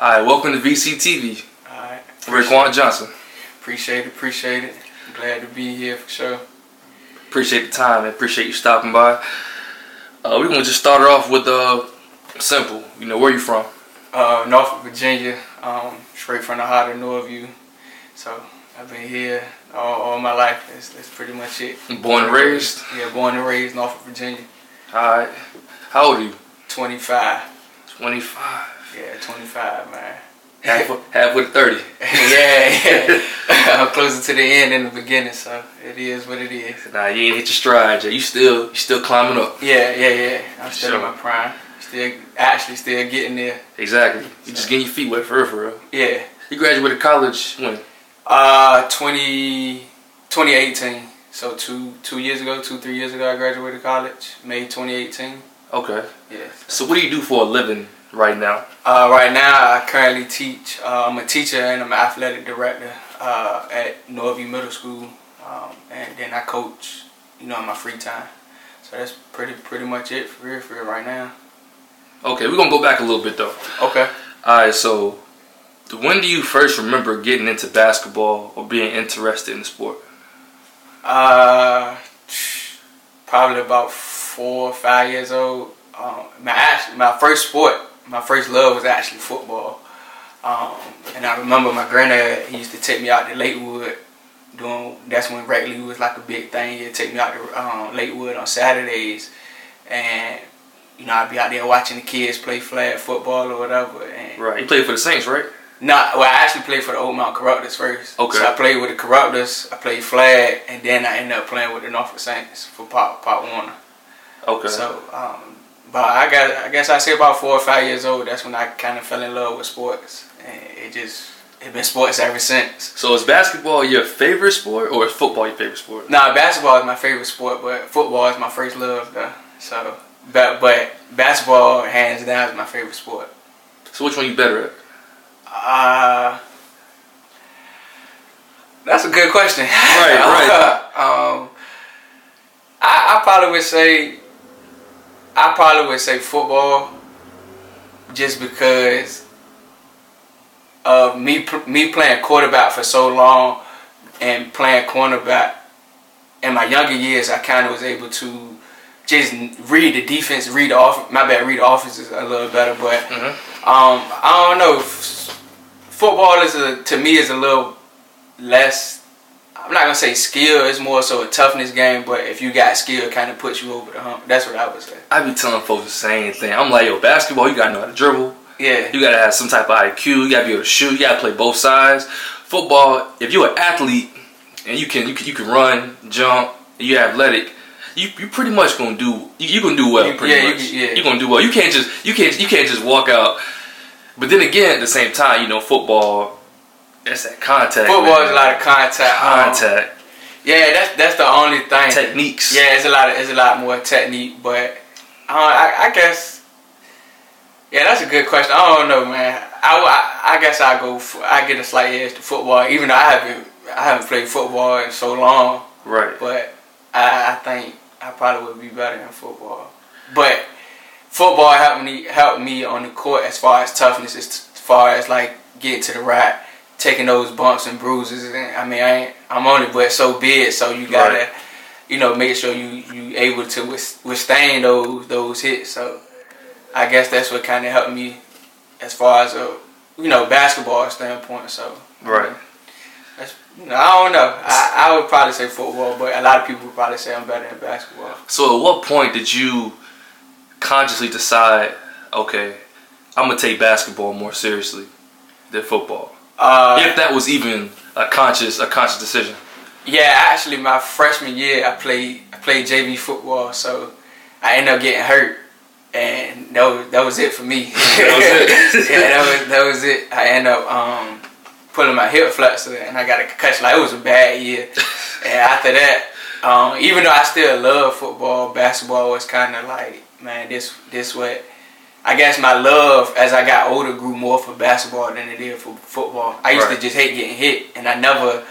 All right, welcome to VCTV. All right. Raekwon Johnson. Appreciate it. Appreciate it. Glad to be here for sure. Appreciate the time and appreciate you stopping by. Uh, we're gonna just start it off with uh, simple. You know, where you from? Uh, Norfolk, Virginia. Um, straight from the heart of Norview. So I've been here all, all my life. That's, that's pretty much it. Born and raised. Yeah, born and raised in Norfolk, Virginia. All right. How old are you? 25. 25. Yeah, 25, man. Half, half with 30. yeah, yeah. I'm closer to the end than the beginning, so it is what it is. Nah, you ain't hit your stride yet. You still, you still climbing up. Yeah, yeah, yeah. I'm still in my prime. Still, actually, still getting there. Exactly. You just getting your feet wet for real, for real. Yeah. You graduated college when? Uh, 20, 2018. So two two years ago, two three years ago, I graduated college. May 2018. Okay. Yeah. So what do you do for a living right now? Uh, right now, I currently teach. Uh, I'm a teacher and I'm an athletic director uh, at Norview Middle School, um, and then I coach. You know, in my free time. So that's pretty pretty much it for real, for real right now. Okay, we're gonna go back a little bit though. Okay. All right, so when do you first remember getting into basketball or being interested in the sport? Uh, probably about four or five years old. Um, my my first sport, my first love was actually football. Um, and I remember my granddad he used to take me out to Lakewood. Doing that's when rec league was like a big thing. He'd take me out to um, Lakewood on Saturdays, and you know I'd be out there watching the kids play flag football or whatever. And Right. You played for the Saints, right? Nah, well, I actually played for the Old Mount Corruptors first. Okay. So I played with the Corruptors, I played flag, and then I ended up playing with the Norfolk Saints for Pop Pop Warner. Okay. So, um, but I got, I guess I say about four or five years old. That's when I kind of fell in love with sports, and it just, it been sports ever since. So is basketball your favorite sport or is football your favorite sport? Nah, basketball is my favorite sport, but football is my first love, though. So, but but basketball hands down is my favorite sport. So which one you better at? Uh, that's a good question. Right, right. um, I, I probably would say, I probably would say football, just because of me me playing quarterback for so long and playing cornerback. In my younger years, I kind of was able to just read the defense, read the off. My bad, read the offenses a little better, but Mhm. um, I don't know. Football is a to me is a little less. I'm not gonna say skill. It's more so a toughness game. But if you got skill, it kind of puts you over the hump. That's what I would say. I be telling folks the same thing. I'm like, yo, basketball, you gotta know how to dribble. Yeah, You gotta have some type of IQ. You gotta be able to shoot. You gotta play both sides. Football, if you're an athlete and you can you can, you can run, jump, you're athletic, you you pretty much gonna do you, you gonna do well pretty yeah, much. You, yeah. You're gonna do well. You can't just you can't you can't just walk out. But then again, at the same time, you know, football, that's that contact. football man. is a lot of contact. Um, contact yeah, that's that's the only thing. techniques. Yeah, it's a lot of it's a lot more technique, but uh, I, I guess yeah, that's a good question. I don't know, man. I, I, I guess I go I get a slight edge to football, even though I haven't I haven't played football in so long. right. But I, I think I probably would be better in football. But football helped me helped me on the court as far as toughness, as far as like getting to the rack, taking those bumps and bruises. And, I mean, I ain't, I'm only but so big, so you gotta, Right. you know, make sure you you able to withstand those those hits. So I guess that's what kind of helped me as far as a you know basketball standpoint. So Right. I don't know. I, I would probably say football, but a lot of people would probably say I'm better in basketball. So at what point did you consciously decide, okay, I'm gonna take basketball more seriously than football? Uh, if that was even a conscious a conscious decision. Yeah, actually, my freshman year, I played I played JV football, so I ended up getting hurt, and that was, that was it for me. That was it. yeah, that was that was it. I ended up um, pulling my hip flexor, and I got a concussion. Like it was a bad year, and after that, um, even though I still love football, basketball was kind of like, man, this this what. I guess my love as I got older grew more for basketball than it did for football. I used Right. to just hate getting hit, and I never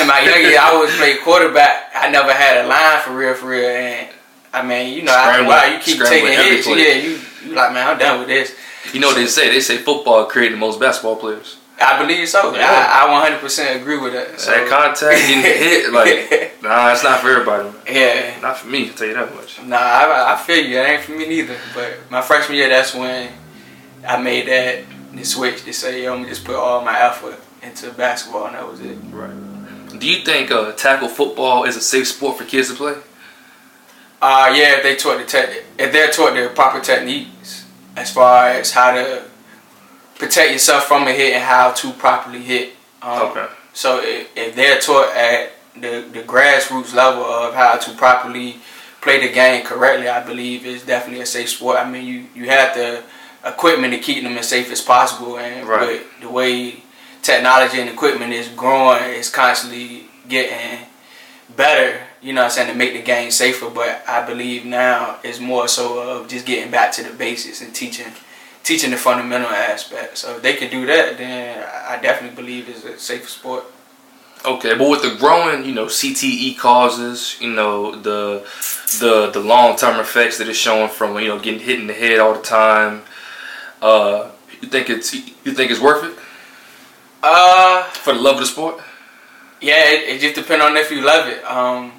in my younger years, I always played quarterback. I never had a line for real, for real. And I mean, you know, after a Scrambling- while, you keep taking hits. play. Yeah, you you like, man, I'm done with this. You know what they say? They say football created the most basketball players. I believe so. Yeah. I, I 100% agree with that. So. That contact, getting hit, like, nah, it's not for everybody. Yeah. Not for me, I'll tell you that much. Nah, I, I feel you. It ain't for me neither. But my freshman year, that's when I made that the switch to say, yo, I'm just put all my effort into basketball, and that was it. Right. Do you think uh, tackle football is a safe sport for kids to play? Uh, yeah, if they taught the te- if they're taught the proper techniques as far as how to protect yourself from a hit and how to properly hit. Um, Okay. So if, if they're taught at the, the grassroots level of how to properly play the game correctly, I believe is definitely a safe sport. I mean, you, you have the equipment to keep them as safe as possible, and Right. the way technology and equipment is growing, it's constantly getting better. You know what I'm saying to make the game safer, but I believe now it's more so of just getting back to the basics and teaching teaching the fundamental aspect. So if they can do that, then I definitely believe it's a safer sport. Okay, but with the growing, you know, CTE causes, you know, the the the long term effects that it's showing from you know getting hit in the head all the time. Uh, you think it's you think it's worth it Uh, for the love of the sport? yeah, it, it just depends on if you love it. Um,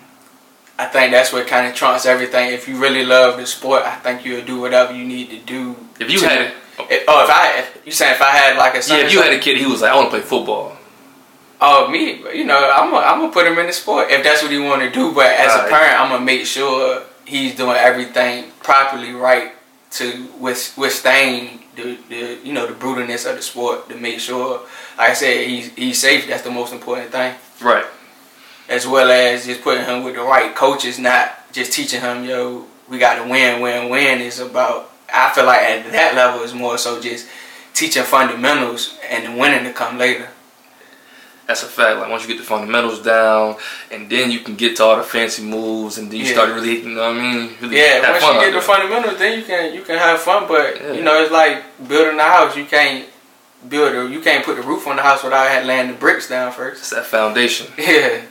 I think that's what kind of trumps everything. If you really love the sport, I think you'll do whatever you need to do. If you to- had it, If, oh, if I, if, you saying if I had like a son yeah, if you had a kid, he was like, I want to play football. Oh, me, you know, I'm gonna I'm gonna put him in the sport if that's what he want to do. But as a parent, I'm gonna make sure he's doing everything properly right to with withstand the, the you know the brutalness of the sport. To make sure, like I said, he's he's safe. That's the most important thing. Right. As well as just putting him with the right coaches, not just teaching him, yo, we got to win, win, win. It's about. I feel like at that level it's more so just teaching fundamentals and the winning to come later. That's a fact. Like once you get the fundamentals down, and then you can get to all the fancy moves, and then you Yeah. start really, you know what I mean? Really Yeah, once you get the there. fundamentals, then you can you can have fun. But Yeah. you know, it's like building a house. You can't build a, you can't put the roof on the house without laying the bricks down first. It's that foundation. Yeah,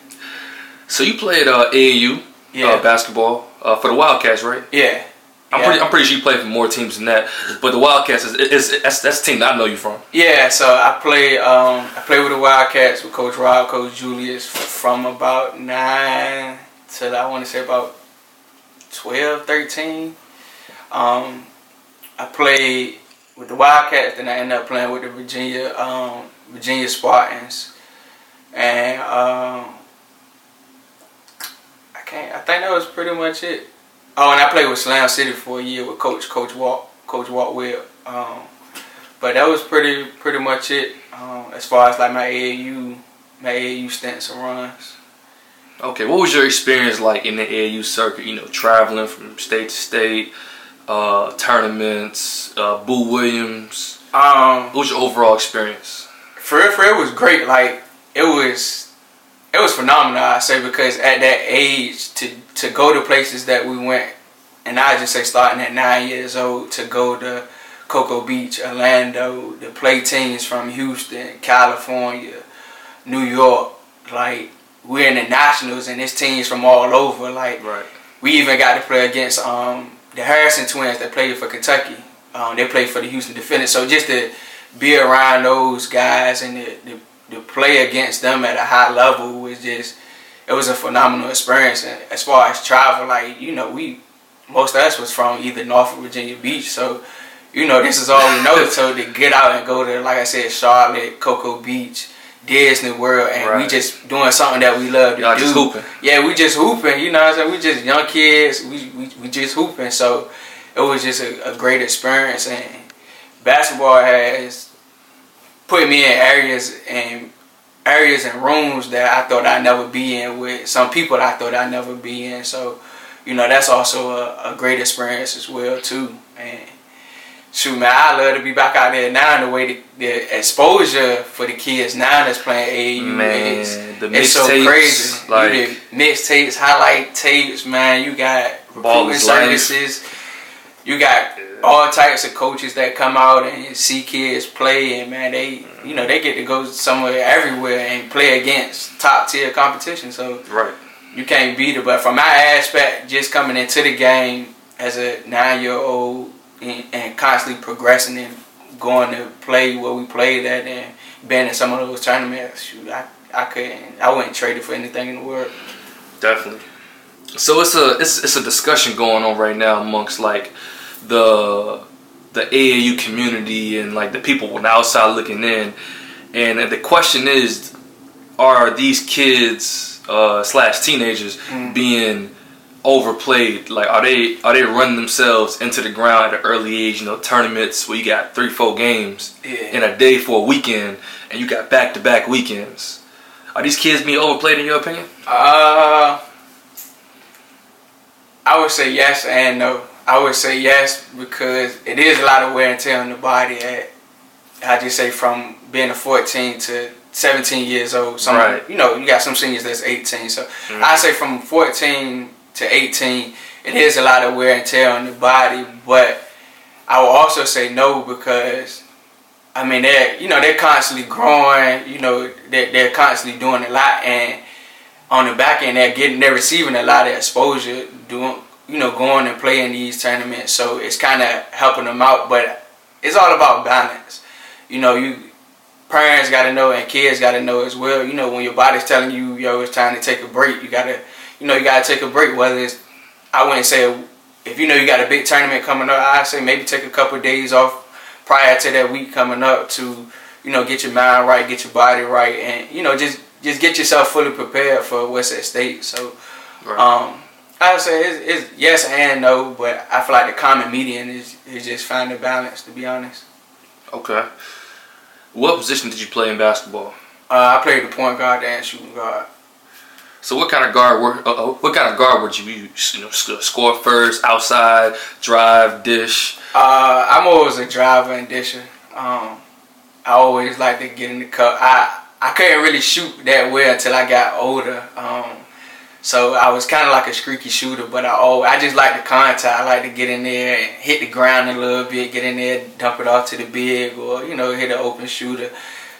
So you played uh, AAU yeah, uh, basketball uh, for the Wildcats, right? yeah. I'm Yeah. pretty. I'm pretty sure you played for more teams than that. But the Wildcats is, is, is that's that's the team that I know you from. Yeah, so I play um I play with the Wildcats with Coach Rob, Coach Julius from about nine till I want to say about 12, 13. Um, I played with the Wildcats, then I ended up playing with the Virginia um, Virginia Spartans, and um, can't. I think that was pretty much it. Oh, and I played with Slam City for a year with Coach Coach Walt Coach Walt Webb. Um, but that was pretty pretty much it um, as far as like my AAU my AAU stints and runs. Okay, what was your experience like in the AAU circuit? You know, traveling from state to state, uh, tournaments, uh, Boo Williams. Um, What was your overall experience? for real, for real, it was great. Like it was, it was phenomenal. I say because at that age to to go to places that we went, and I just say starting at nine years old to go to Cocoa Beach, Orlando, to play teams from Houston, California, New York. Like we're in the nationals, and it's teams from all over. Like Right. we even got to play against um, the Harrison twins that played for Kentucky. Um, they played for the Houston Defenders. So just to be around those guys and to, to, to play against them at a high level was just it was a phenomenal experience. And as far as travel, like you know, we most of us was from either Norfolk, Virginia Beach, so you know this is all we know. so to get out and go to, like I said, Charlotte, Cocoa Beach. Disney World, and we just doing something that we love to Y'all do just hooping. yeah, we just hooping, you know what I'm saying? We just young kids, we, we, we just hooping. So it was just a, a great experience and basketball has put me in areas and areas and rooms that I thought I'd never be in with some people I thought I'd never be in. So, you know, that's also a, a great experience as well too. And shoot man, I love to be back out there now and the way the, the exposure for the kids now that's playing AAU Man, is the it's so mixtapes, crazy. like- mixtapes, highlight tapes, man. You got recruiting is life. Services. You got all types of coaches that come out and see kids play, and man, they you know they get to go somewhere everywhere and play against top tier competition. So Right. you can't beat it. But from my aspect, just coming into the game as a nine year old and, and constantly progressing and going to play where we played at and being in some of those tournaments. Shoot, I I couldn't I wouldn't trade it for anything in the world. Definitely. So it's a it's it's a discussion going on right now amongst like the the AAU community and like the people on the outside looking in, and the question is, are these kids uh, slash teenagers Mm. being overplayed? Like, are they are they running themselves into the ground at an early age? You know, tournaments where you got three four games Yeah. in a day for a weekend, and you got back to back weekends. Are these kids being overplayed in your opinion? Uh, I would say yes and no. I would say yes because it is a lot of wear and tear on the body. At I just say from being a 14 to 17 years old. Some, Right. You know, you got some seniors that's 18. So Mhm. I say from 14 to 18, it is a lot of wear and tear on the body. But I will also say no because I mean they're you know they're constantly growing. You know they're, they're constantly doing a lot and on the back end they're getting they're receiving a lot of exposure doing you know going and playing these tournaments. So it's kind of helping them out but it's all about balance. You know you parents got to know and kids got to know as well you know when your body's telling you yo it's time to take a break you got to you know you got to take a break whether it's i wouldn't say if you know you got a big tournament coming up i say maybe take a couple of days off prior to that week coming up to you know get your mind right get your body right and you know just just get yourself fully prepared for what's at stake. So Right. um I would say it's, it's yes and no, but I feel like the common median is, is just finding balance. To be honest, Okay. What position did you play in basketball? uh, I played the point guard and shooting guard. So what kind of guard were uh, uh, what kind of guard would you use? You know, score first, outside, drive, dish. Uh, I'm always a driver and disher. Um, I always like to get in the cup. I I couldn't really shoot that well until I got older. Um, so I was kind of like a streaky shooter, but I always, I just like the contact. I like to get in there and hit the ground a little bit, get in there, dump it off to the big, or you know, hit an open shooter.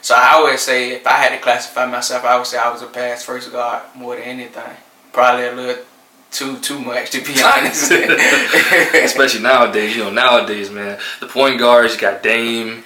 So I always say if I had to classify myself, I would say I was a pass first guard more than anything. Probably a little too too much to be honest. Especially nowadays, you know, nowadays, man, the point guards, you got Dame,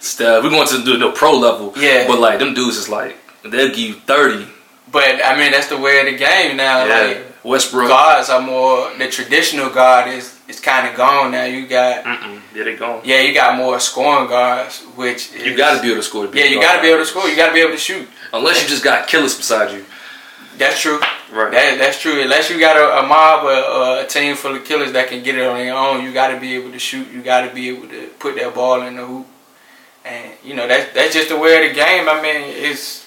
stuff. We're going to do the pro level. Yeah. But like them dudes is like they'll give you thirty. But I mean, that's the way of the game now. Yeah. Like Westbrook. guards are more the traditional guard is is kind of gone now. You got Mm-mm. Yeah, they gone. yeah, you got more scoring guards, which is, You got to be able to score. To be yeah, you got to be able to score. You got to be able to shoot. Unless you just got killers beside you. That's true. Right. That, that's true. Unless you got a, a mob or a team full of killers that can get it on their own, you got to be able to shoot. You got to be able to put that ball in the hoop. And you know that's that's just the way of the game. I mean, it's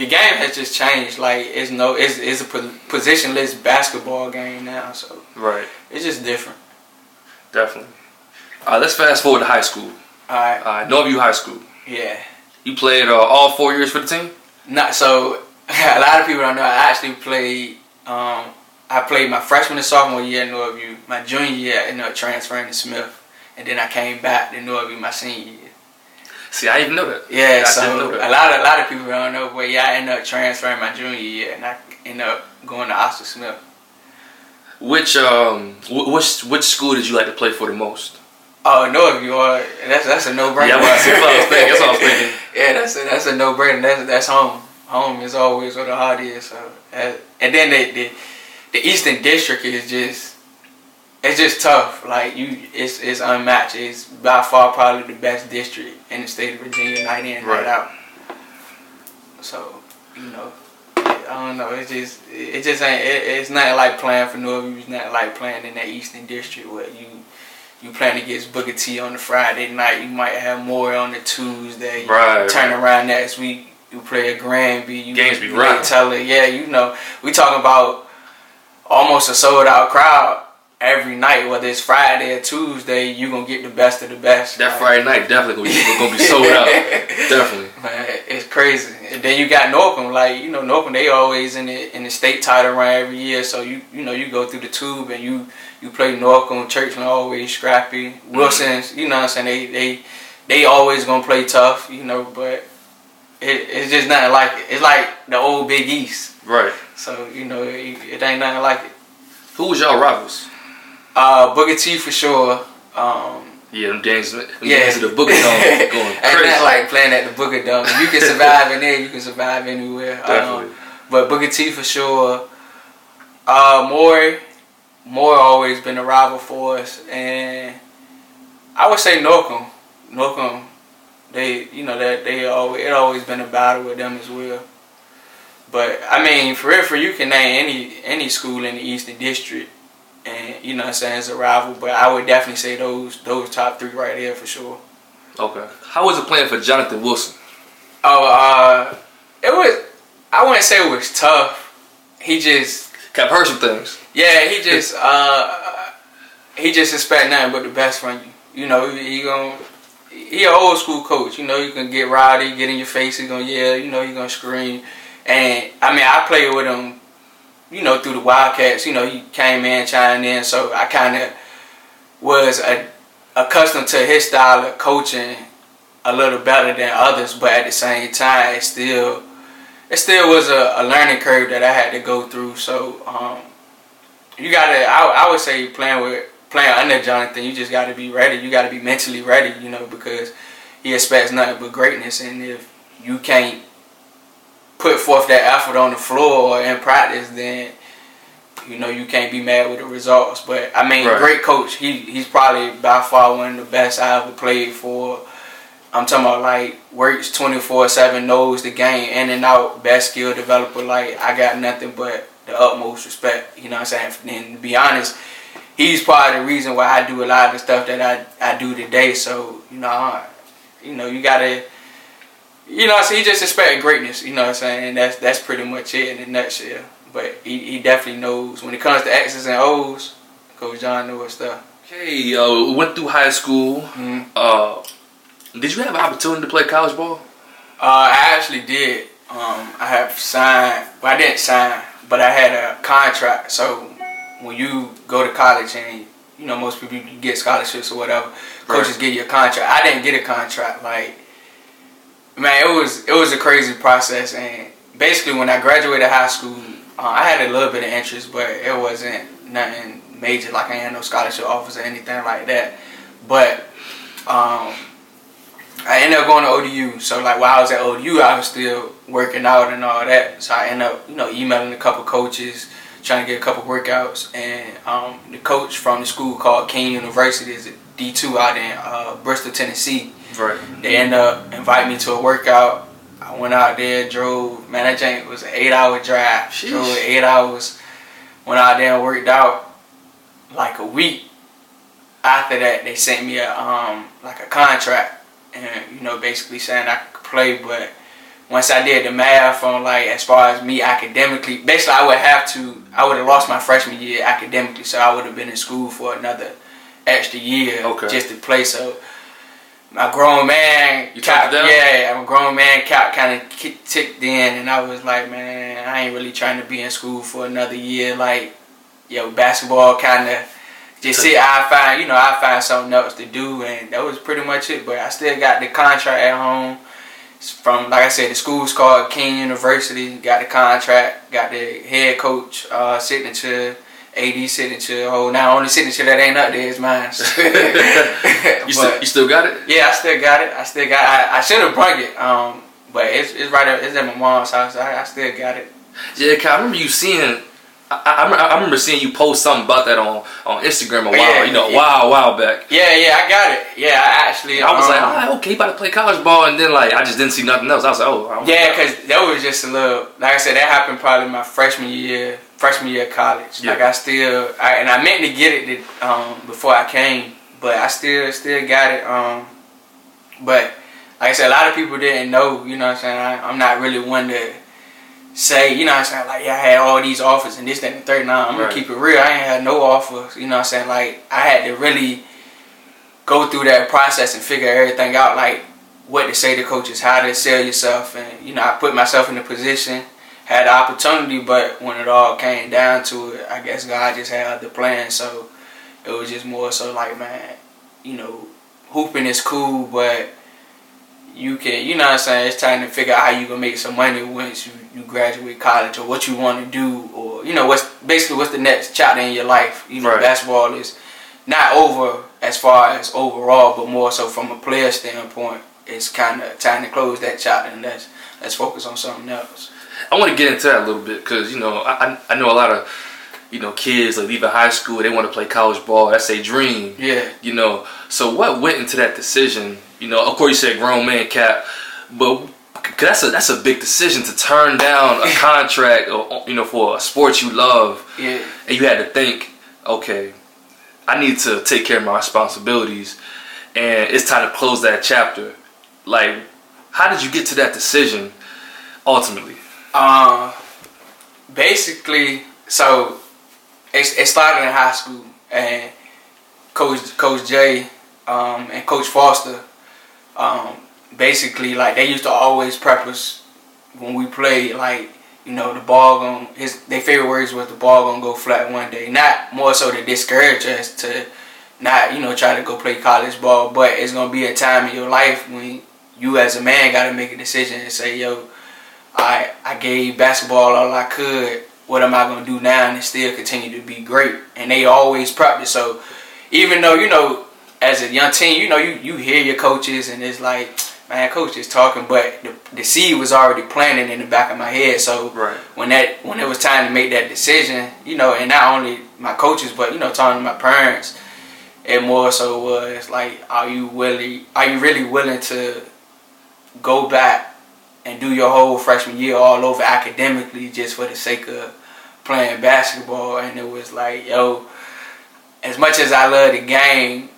the game has just changed. Like it's no, it's it's a positionless basketball game now. So right. it's just different. Definitely. Right, let's fast forward to high school. All right. Right, Norview High School. Yeah. You played uh, all four years for the team. Not so. A lot of people don't know. I actually played. Um, I played my freshman and sophomore year at Norview. My junior year, I ended up transferring to Smith, and then I came back to Norview my senior year. See, I didn't know that. Yeah, I so a lot of a lot of people don't know, but yeah, I ended up transferring my junior year, and I ended up going to Oscar Smith. Which um, wh- which which school did you like to play for the most? Oh, Norview, uh, that's that's a no brainer. Yeah, that's what I was thinking. That's what I was thinking. yeah, that's a, that's a no brainer. That's that's home. Home is always where the heart is. So, uh, and then the, the the Eastern District is just it's just tough. Like you, it's it's unmatched. It's by far probably the best district in the state of Virginia, night in, Right. out. So, you know, I don't know. It's just it just ain't. It, it's not like playing for Norview. It's not like playing in that Eastern District where you. You playing against Booker T on the Friday night. You might have more on the Tuesday Right. turn around next week. You play at Granby. You Games be. Lake Taylor. Yeah, you know we talking about almost a sold out crowd every night, whether it's Friday or Tuesday. You gonna get the best of the best. That Friday night definitely gonna be, gonna be sold out. Definitely. Man, it's crazy. And then you got Norcom, like you know Norcom, they always in the in the state title run every year. So you you know you go through the tube and you you play Norcom, Churchland always scrappy. Mm-hmm. Wilson's, you know what I'm saying they they they always gonna play tough, you know. But it, it's just nothing like it. It's like the old Big East. Right. So you know it, it ain't nothing like it. Who was y'all rivals? Uh, Booker T for sure. Um, Yeah, them James, them Yeah. James of the Booker Dome going Ain't crazy. that like playing at the Booker Dome. If you can survive in there, you can survive anywhere. Definitely. Um, but Booker T for sure. Uh, Maury, always been a rival for us, and I would say Norcom. Norcom, they you know that they always it always been a battle with them as well. But I mean, for real, for you can name any any school in the Eastern District, and you know what I'm saying it's a rival. But I would definitely say those those top three right there for sure. Okay. How was it playing for Jonathan Wilson? Oh, uh, it was. I wouldn't say it was tough. He just, I've heard some things. yeah, he just, uh, he just expect nothing but the best from you. You know, he gonna, he an old school coach. You know, you can get rowdy, get in your face. He gonna yell. You know, he gonna scream. And I mean, I played with him. You know, through the Wildcats. You know, he came in, chimed in. So I kind of was a, accustomed to his style of coaching a little better than others, but at the same time, it still it still was a, a learning curve that I had to go through. So um, you gotta, I, I would say, playing with playing under Jonathan, you just gotta be ready. You gotta be mentally ready, you know, because he expects nothing but greatness, and if you can't put forth that effort on the floor or in practice, then you know you can't be mad with the results. But I mean, Right. great coach. He he's probably by far one of the best I ever played for. I'm talking about like works 24 7, knows the game in and out, best skill developer. Like I got nothing but the utmost respect. You know what I'm saying? And to be honest, he's part of the reason why I do a lot of the stuff that I, I do today. So you know, I, you know, you gotta. You know, so he just expected greatness. You know what I'm saying? And that's that's pretty much it in a nutshell. But he, he definitely knows when it comes to X's and O's. Coach John knows stuff. Okay, uh, we went through high school. Mhm. Uh, did you have an opportunity to play college ball? Uh, I actually did. Um, I have signed. Well, I didn't sign, but I had a contract. So when you go to college and you know most people get scholarships or whatever, coaches give you a contract. I didn't get a contract. Like man, it was it was a crazy process. And basically, when I graduated high school, uh, I had a little bit of interest, but it wasn't nothing major. Like I had no scholarship offers or anything like that. But um, I ended up going to ODU. So like while I was at ODU, I was still working out and all that. So I ended up, you know, emailing a couple coaches, trying to get a couple workouts. And um, the coach from the school called King University is a D2 out in uh, Bristol, Tennessee. Right. They end up inviting me to a workout. I went out there, drove. Man, that jank was an eight-hour drive. Sheesh. Drove eight hours. Went out there and worked out like a week. After that, they sent me a um like a contract, and you know basically saying I could play. But once I did the math on like as far as me academically, basically I would have to. I would have lost my freshman year academically, so I would have been in school for another extra year Okay. just to play. So my grown man, You yeah, I'm a grown man cap kind of ticked in, and I was like, man, I ain't really trying to be in school for another year. Like, yo, basketball kind of just see. I find, you know, I find something else to do, and that was pretty much it. But I still got the contract at home. It's from, like I said, the school's called King University. Got the contract, got the head coach uh, signature. AD signature, oh now only signature that ain't up there is mine. You still, you still got it? yeah, I still got it. I still got. I, I should have brought it. Um, but it's it's right. Up, it's at my mom's house. I, I still got it. Yeah, I remember you seeing. I, I, remember- I remember seeing you post something about that on, on Instagram a while, Yeah, you know, a yeah. while, a while back. Yeah, yeah, I got it. Yeah, I actually. I was like, um, all right, okay, you about to play college ball, and then like I just didn't see nothing else. I was like, oh, Yeah, because that was just a little. Like I said, that happened probably my freshman year, freshman year of college. Yeah. Like I still, I, and I meant to get it um, before I came, but I still, still got it. Um, but like I said, a lot of people didn't know. You know what I'm saying? I, I'm not really one to say. You know what I'm saying? Like, yeah, I had all these offers and this, that, and the third. Now I'm Right. gonna keep it real. I ain't had no offers. You know what I'm saying? Like, I had to really go through that process and figure everything out. Like what to say to coaches, how to sell yourself, and you know, I put myself in a position, had the opportunity, but when it all came down to it, I guess God just had other plans. So it was just more so like, man, you know, hooping is cool, but you can, you know what I'm saying? It's time to figure out how you gonna make some money once you, you graduate college or what you want to do or, you know, what's basically what's the next chapter in your life. You know, Right. basketball is not over as far as overall, but more so from a player standpoint. It's kind of time to close that chapter and let's let's focus on something else. I want to get into that a little bit because you know I, I know a lot of you know kids like leaving high school they want to play college ball that's their dream. Yeah. you know so what went into that decision? You know of course you said grown man cap but that's a that's a big decision to turn down a contract or you know for a sport you love. Yeah. and you had to think okay I need to take care of my responsibilities and it's time to close that chapter. Like how did you get to that decision ultimately Uh, basically, so it, it started in high school, and Coach Coach Jay um, and Coach Foster, um, basically like they used to always preface when we played. Like you know, the ball going his their favorite words was the ball gonna go flat one day. Not more so to discourage us to not you know try to go play college ball, but it's gonna be a time in your life when you as a man got to make a decision and say, yo. I I gave basketball all I could. What am I gonna do now and still continue to be great? And they always practice. So even though you know, as a young team, you know you you hear your coaches and it's like, man, coach is talking, but the, the seed was already planted in the back of my head. So right when that when it was time to make that decision, you know, and not only my coaches, but you know, talking to my parents, it more so was like, are you willing? Are you really willing to go back and do your whole freshman year all over academically just for the sake of playing basketball? And it was like, yo, as much as I love the game,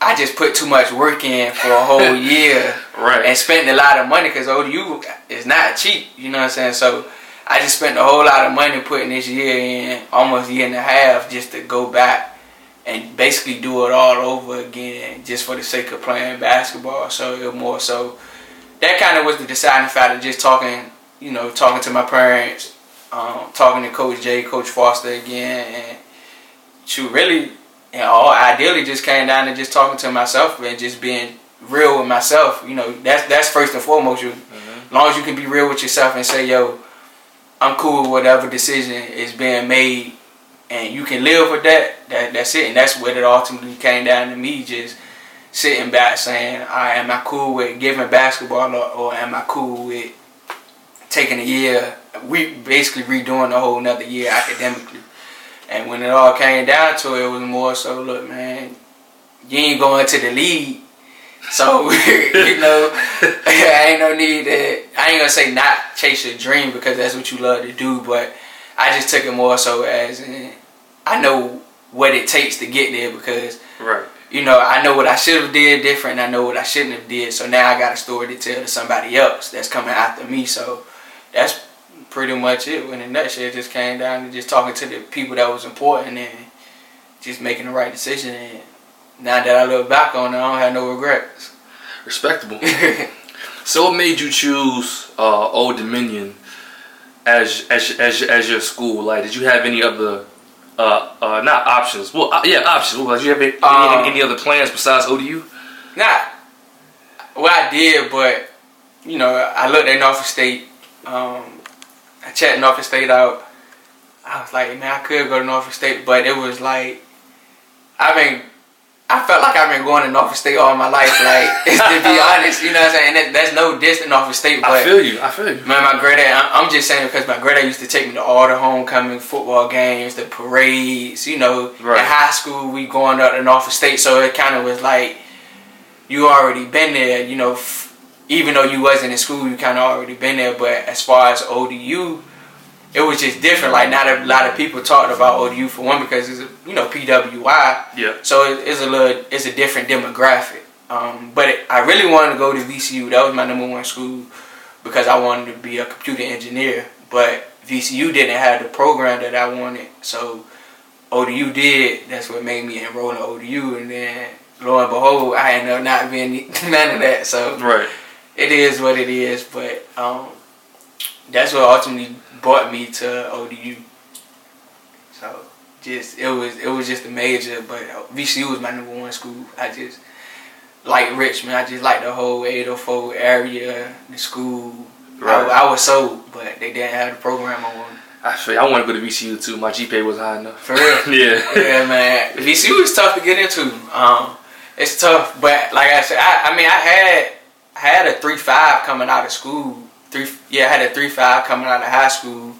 I just put too much work in for a whole year right and spent a lot of money because ODU is not cheap. You know what I'm saying? So I just spent a whole lot of money putting this year in, almost a year and a half, just to go back and basically do it all over again, just for the sake of playing basketball. So it more so that kind of was the deciding factor. Just talking, you know, talking to my parents, um, talking to Coach Jay, Coach Foster again, and to really, and all ideally just came down to just talking to myself and just being real with myself. You know, that's that's first and foremost. You, as long as you can be real with yourself and say, "Yo, I'm cool with whatever decision is being made," and you can live with that. That that's it, and that's what it ultimately came down to me just sitting back saying, "I am I cool with giving basketball, or, or am I cool with taking a year, we basically redoing the whole another year academically?" And when it all came down to it, it was more so, look, man, you ain't going to the league. So, you know, I ain't no need to, I ain't gonna say not chase your dream because that's what you love to do, but I just took it more so as eh, I know what it takes to get there because, right you know, I know what I should have did different I know what I shouldn't have did. So now I got a story to tell to somebody else that's coming after me. So that's pretty much it. When in a nutshell, it just came down to just talking to the people that was important and just making the right decision. And now that I look back on it, I don't have no regrets. respectable So what made you choose uh, Old Dominion as as as as your school? Like, did you have any other uh, uh, not options? Well, uh, yeah, options. Well, did you have any, Um, any, any other plans besides ODU? Nah, well I did, but you know I looked at Norfolk State. Um, I checked Norfolk State out. I was like, man, I could go to Norfolk State, but it was like I've been. I felt like I've been going to Norfolk State all my life. Like to be honest, you know what I'm saying. That, that's no diss to Norfolk State, but I feel you. I feel you. Man, my granddad, I'm I'm just saying because my granddad used to take me to all the homecoming football games, the parades, you know. Right. In high school, we going up to Norfolk State, so it kind of was like, you already been there, you know. F- even though you wasn't in school, you kind of already been there. But as far as ODU, it was just different. Like, not a lot of people talked about ODU for one because it's, a, you know, PWI. Yeah. So it, it's a little, it's a different demographic. Um, but it, I really wanted to go to VCU. That was my number one school because I wanted to be a computer engineer. But VCU didn't have the program that I wanted, so ODU did. That's what made me enroll in ODU, and then lo and behold, I ended up not being none of that. So Right. it is what it is. But um, that's what ultimately brought me to ODU. So just it was it was just a major, but VCU was my number one school. I just like Richmond. I just like the whole 804 area, the school. Right. I, I was sold, but they didn't have the program I wanted. I feel I want to go to VCU too. My GPA was high enough. For real? yeah. Yeah, man. VCU is tough to get into. Um, it's tough, but like I said, I, I mean, I had I had a three five coming out of school. Three, yeah, I had a three five coming out of high school.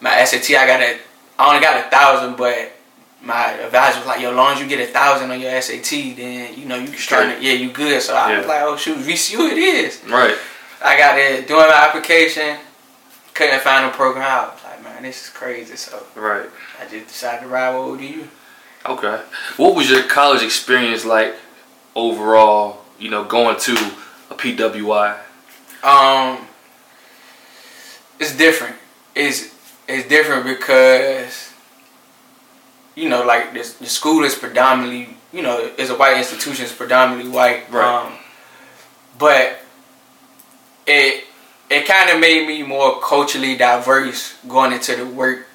My SAT, I got a, I only got a thousand, but my advisor was like, "Yo, as long as you get a thousand on your SAT, then you know you trying to, yeah, you good." So I Yeah. was like, "Oh shoot, VCU it is." Right. I got it doing my application, couldn't find a program. I was like, "Man, this is crazy." So Right. I just decided to ride with ODU. Okay. What was your college experience like overall? You know, going to a PWI. Um, it's different. It's it's different because you know, like this, the school is predominantly, you know, it's a white institution. It's predominantly white. Right. Um, but it it kind of made me more culturally diverse going into the work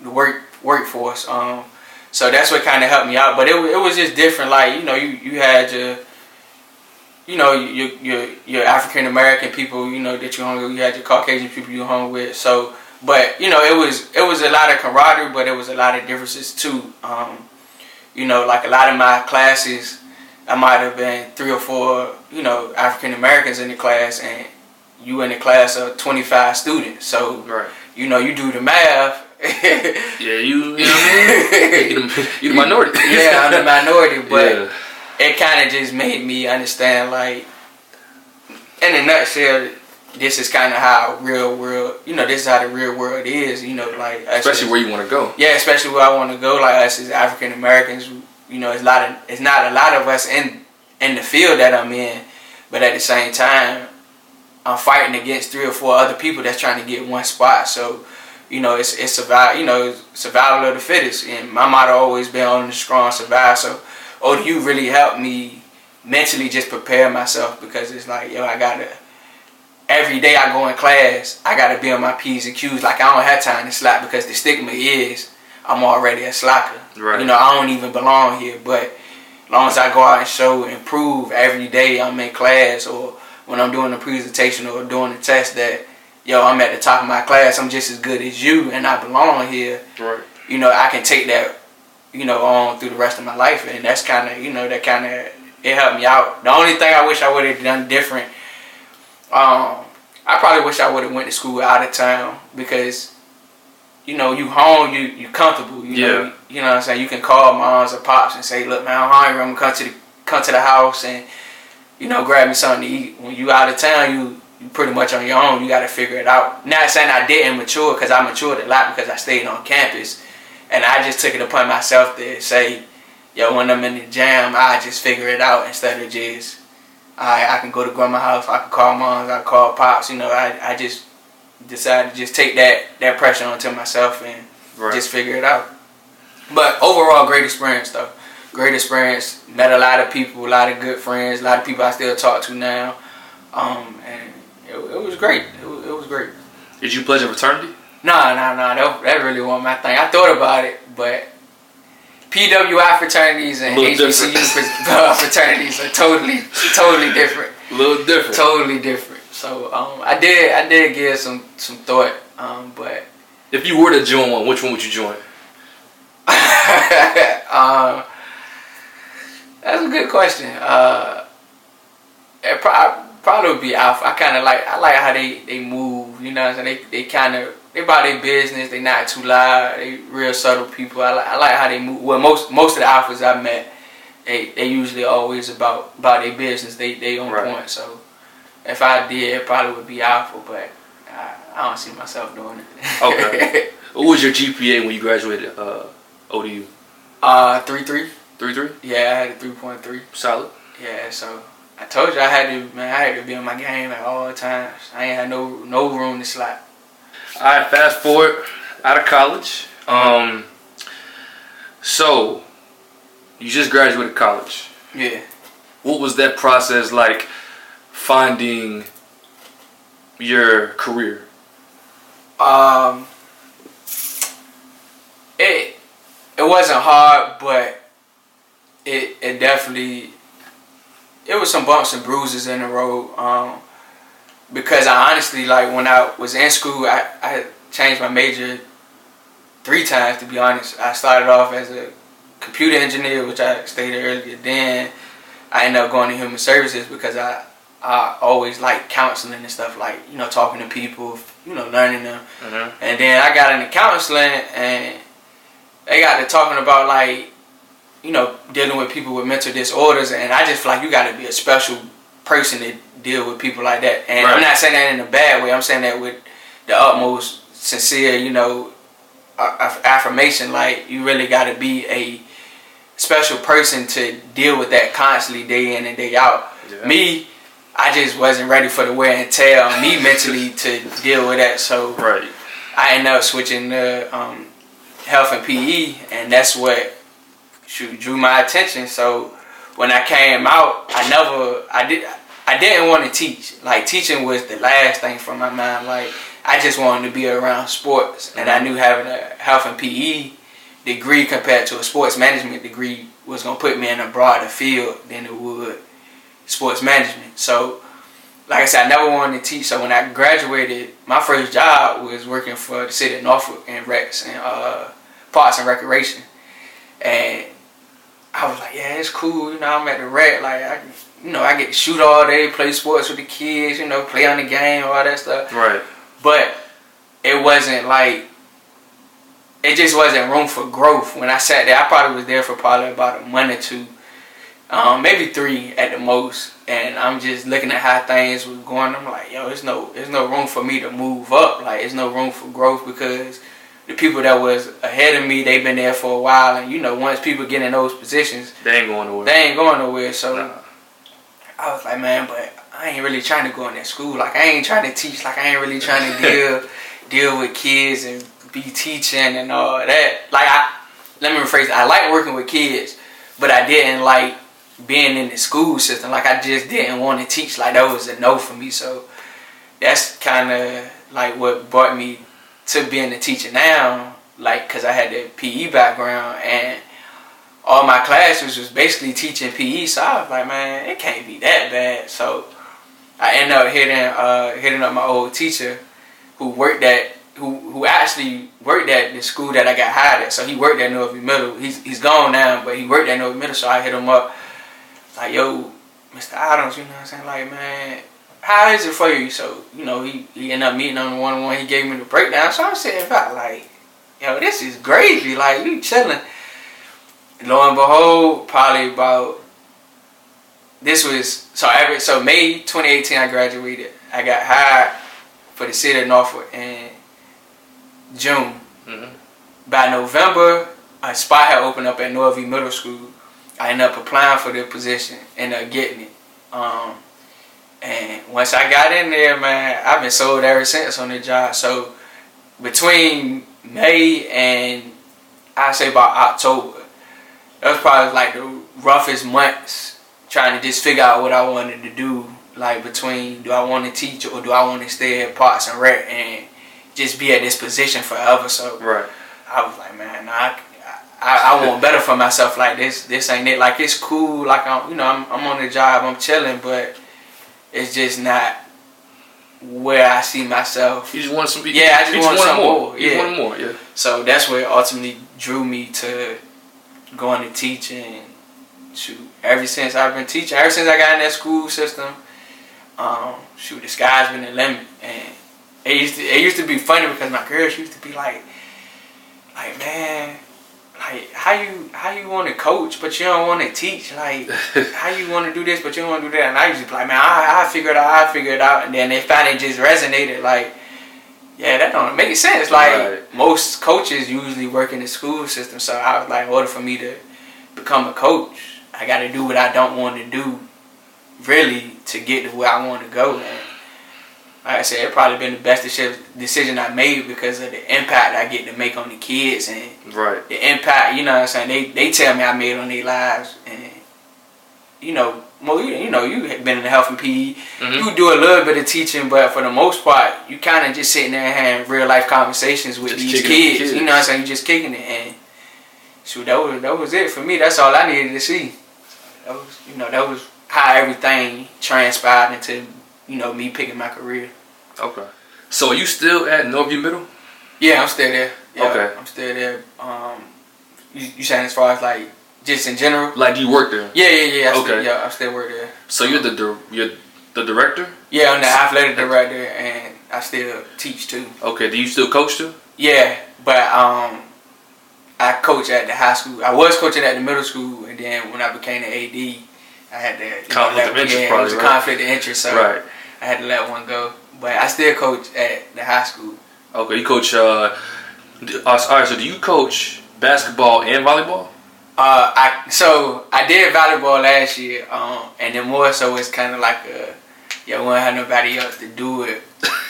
the work workforce. Um, so that's what kind of helped me out. But it it was just different. Like you know, you you had your you know your your your African American people, you know that you hung with. You had your Caucasian people you hung with. So, but you know it was it was a lot of camaraderie, but it was a lot of differences too. Um, you know, like a lot of my classes, I might have been three or four, you know, African Americans in the class, and you in the class of twenty five students. So, Right. you know, you do the math. Yeah, you. You know what I mean? you the, the minority. yeah, I'm the minority, but yeah. It kind of just made me understand, like, in a nutshell, this is kind of how real world, you know, this is how the real world is, you know, like, Especially as- where you want to go. yeah, especially where I want to go, like us as African Americans, you know, it's a lot of, it's not a lot of us in in the field that I'm in, but at the same time, I'm fighting against three or four other people that's trying to get one spot, so. You know, it's it's survival. You know, survival of the fittest, and my motto always been on the strong survive. So, Oh, ODU really help me mentally just prepare myself because it's like, yo, I gotta every day I go in class, I gotta be on my P's and Q's. Like I don't have time to slack because the stigma is I'm already a slacker. Right. You know, I don't even belong here. But as long as I go out and show and prove every day I'm in class or when I'm doing a presentation or doing a test that yo, I'm at the top of my class, I'm just as good as you and I belong here, Right. you know, I can take that, you know, on through the rest of my life and that's kinda you know, that kinda it helped me out. The only thing I wish I would have done different um, I probably wish I would have went to school out of town because, you know, you home, you you comfortable. You know, Yeah. you know what I'm saying. You can call moms or pops and say, "Look, man, I'm hungry. I'm gonna come to the come to the house and, you know, grab me something to eat." When you out of town, you you pretty much on your own. You got to figure it out. Not saying I didn't mature because I matured a lot because I stayed on campus, and I just took it upon myself to say, "Yo, when I'm in the jam, I just figure it out instead of just." I I can go to grandma's house. I can call moms. I can call pops. You know, I, I just decided to just take that that pressure onto myself and Right. just figure it out. But overall, great experience though. Great experience. Met a lot of people, a lot of good friends, a lot of people I still talk to now. Um, and it, it was great. It was, it was great. Did you pledge a fraternity? Nah, nah, nah. That, that really wasn't my thing. I thought about it, but PWI fraternities and HBCU fraternities are totally, totally different. A little different. Totally different. So um, I did, I did give some some thought, um, but If you were to join one, which one would you join? um, that's a good question. Uh, it probably, probably would be Alpha. I kind of like I like how they, they move. You know, what I'm saying they they kind of they about their business. They not too loud. They real subtle people. I like I like how they move. Well, most most of the alphas I met, they they usually always about about their business. They they on Right. point. So if I did, it probably would be Alpha, but. I, I don't see myself doing it. Okay. What was your GPA when you graduated uh, ODU? uh, three three. Three three. Yeah, I had a three point three. Solid. Yeah, so I told you I had to man, I had to be on my game at all times. I ain't had no no room to slack. All right. Fast forward out of college. Um. So, you just graduated college. Yeah. What was that process like? Finding your career. Um it it wasn't hard, but it it definitely it was some bumps and bruises in the road. Um because I honestly like when I was in school I, I changed my major three times to be honest. I started off as a computer engineer, which I stated earlier. Then I ended up going to human services because I I always like counseling and stuff, like you know talking to people, you know learning them. Mm-hmm. And then I got into counseling, and they got to talking about like you know dealing with people with mental disorders, and I just feel like you got to be a special person to deal with people like that. And Right. I'm not saying that in a bad way. I'm saying that with the utmost sincere, you know, affirmation. Like you really got to be a special person to deal with that constantly, day in and day out. Yeah. Me, I just wasn't ready for the wear and tear on me mentally to deal with that. So Right. I ended up switching to um, health and PE, and that's what shoot, drew my attention. So when I came out, I never, I did, I didn't want to teach. Like teaching was the last thing from my mind. Like I just wanted to be around sports, and I knew having a health and PE degree compared to a sports management degree was gonna put me in a broader field than it would sports management. So like I said, I never wanted to teach. So when I graduated, my first job was working for the city of Norfolk and Rex and uh, Parks and Recreation. And I was like, yeah, it's cool. You know, I'm at the rec. Like, I, you know, I get to shoot all day, play sports with the kids. You know, play on the game, all that stuff. Right. But it wasn't like it just wasn't room for growth. When I sat there, I probably was there for probably about a month or two, um, maybe three at the most. And I'm just looking at how things was going. I'm like, yo, there's no, there's no room for me to move up. Like, there's no room for growth because the people that was ahead of me, they've been there for a while. And you know, once people get in those positions, They ain't going nowhere. they ain't going nowhere. So Nah. I was like, man, but I ain't really trying to go in that school. Like I ain't trying to teach. Like I ain't really trying to deal deal with kids and be teaching and all that. Like I let me rephrase it. I like working with kids, but I didn't like being in the school system. Like I just didn't want to teach. Like that was a no for me. So that's kind of like what brought me to being a teacher now. Like because I had the PE background and all my classes was basically teaching PE, so I was like, man, it can't be that bad. So I ended up hitting uh, hitting up my old teacher, who worked at who who actually worked at the school that I got hired at. So he worked at Norview Middle. He's he's gone now, but he worked at Norview Middle. So I hit him up, like, yo, Mr. Adams, you know what I'm saying? Like, man, how is it for you? So you know, he he ended up meeting on the one on one. He gave me the breakdown. So I'm sitting back like, yo, this is crazy. Like you chilling lo and behold, probably about this was so every so May 2018 I graduated. I got hired for the city of Norfolk in June. Mhm. By November, a spot had opened up at Norview Middle School. I ended up applying for the position and uh, getting it. Um, and once I got in there, man, I've been sold ever since on the job. So between May and I say about October, that was probably like the roughest months trying to just figure out what I wanted to do. Like between do I want to teach or do I want to stay at Parks and Rec and just be at this position forever. So Right. I was like, man, nah, I, I, I want better for myself. Like this, this ain't it. Like it's cool. Like I'm, you know, I'm, I'm on the job, I'm chilling, but it's just not where I see myself. You just want some. Yeah, I just you want some more. more, You yeah. want more. Yeah. So that's what ultimately drew me to going to teaching. Shoot, ever since I've been teaching, ever since I got in that school system, um, shoot, the sky's been the limit. And it used to, it used to be funny because my girls used to be like, like man, like how you how you want to coach but you don't want to teach? Like how you want to do this but you don't want to do that? And I used to be like, man, I I figure it out, I figure it out. And then they finally just resonated like. Yeah, that don't make sense. Like Right. most coaches usually work in the school system, so I was like, in order for me to become a coach, I got to do what I don't want to do, really, to get to where I want to go. And like I said, it probably been the best decision I made because of the impact I get to make on the kids and Right. the impact. You know what I'm saying? They they tell me I made on their lives, and you know, well, you, you know, you have been in the health and PE. Mhm. You do a little bit of teaching, but for the most part, you kind of just sitting there having real life conversations with Just these kicking it with kids, kids. You know what I'm saying? you're just kicking it, and shoot, that was that was it for me. That's all I needed to see. That was, you know, that was how everything transpired into, you know, me picking my career. Okay. So are you still at Norview Middle? Yeah, I'm still there. Yeah, Okay. I'm still there. Um, you, you saying as far as like just in general? Like do you work there. Yeah, yeah, yeah. I Still, Okay. yeah, I still work there. So you're the you're the director. Yeah, I'm the athletic director, and I still teach too. Okay. Do you still coach too? Yeah, but um, I coach at the high school. I was coaching at the middle school, and then when I became the AD, I had to Conflict of interest Yeah, it probably, was a right? conflict of interest, so Right. I had to let one go. But I still coach at the high school. Okay. You coach. Uh, uh, all right. So do you coach basketball and volleyball? Uh, I so I did volleyball last year, um, and then more so it's kind of like a yo, we don't have nobody else to do it,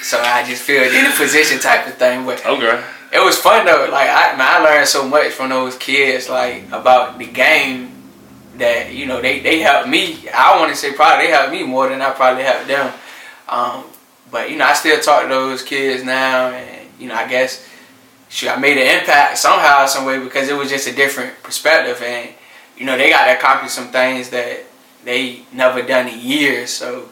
so I just feel in a position type of thing. But Okay. it was fun though. Like I, man, I learned so much from those kids, like about the game. That you know, they they helped me. I want to say probably they helped me more than I probably helped them. Um, but you know, I still talk to those kids now, and you know, I guess shoot, I made an impact somehow, some way because it was just a different perspective, and you know, they got to accomplish some things that they never done in years. So,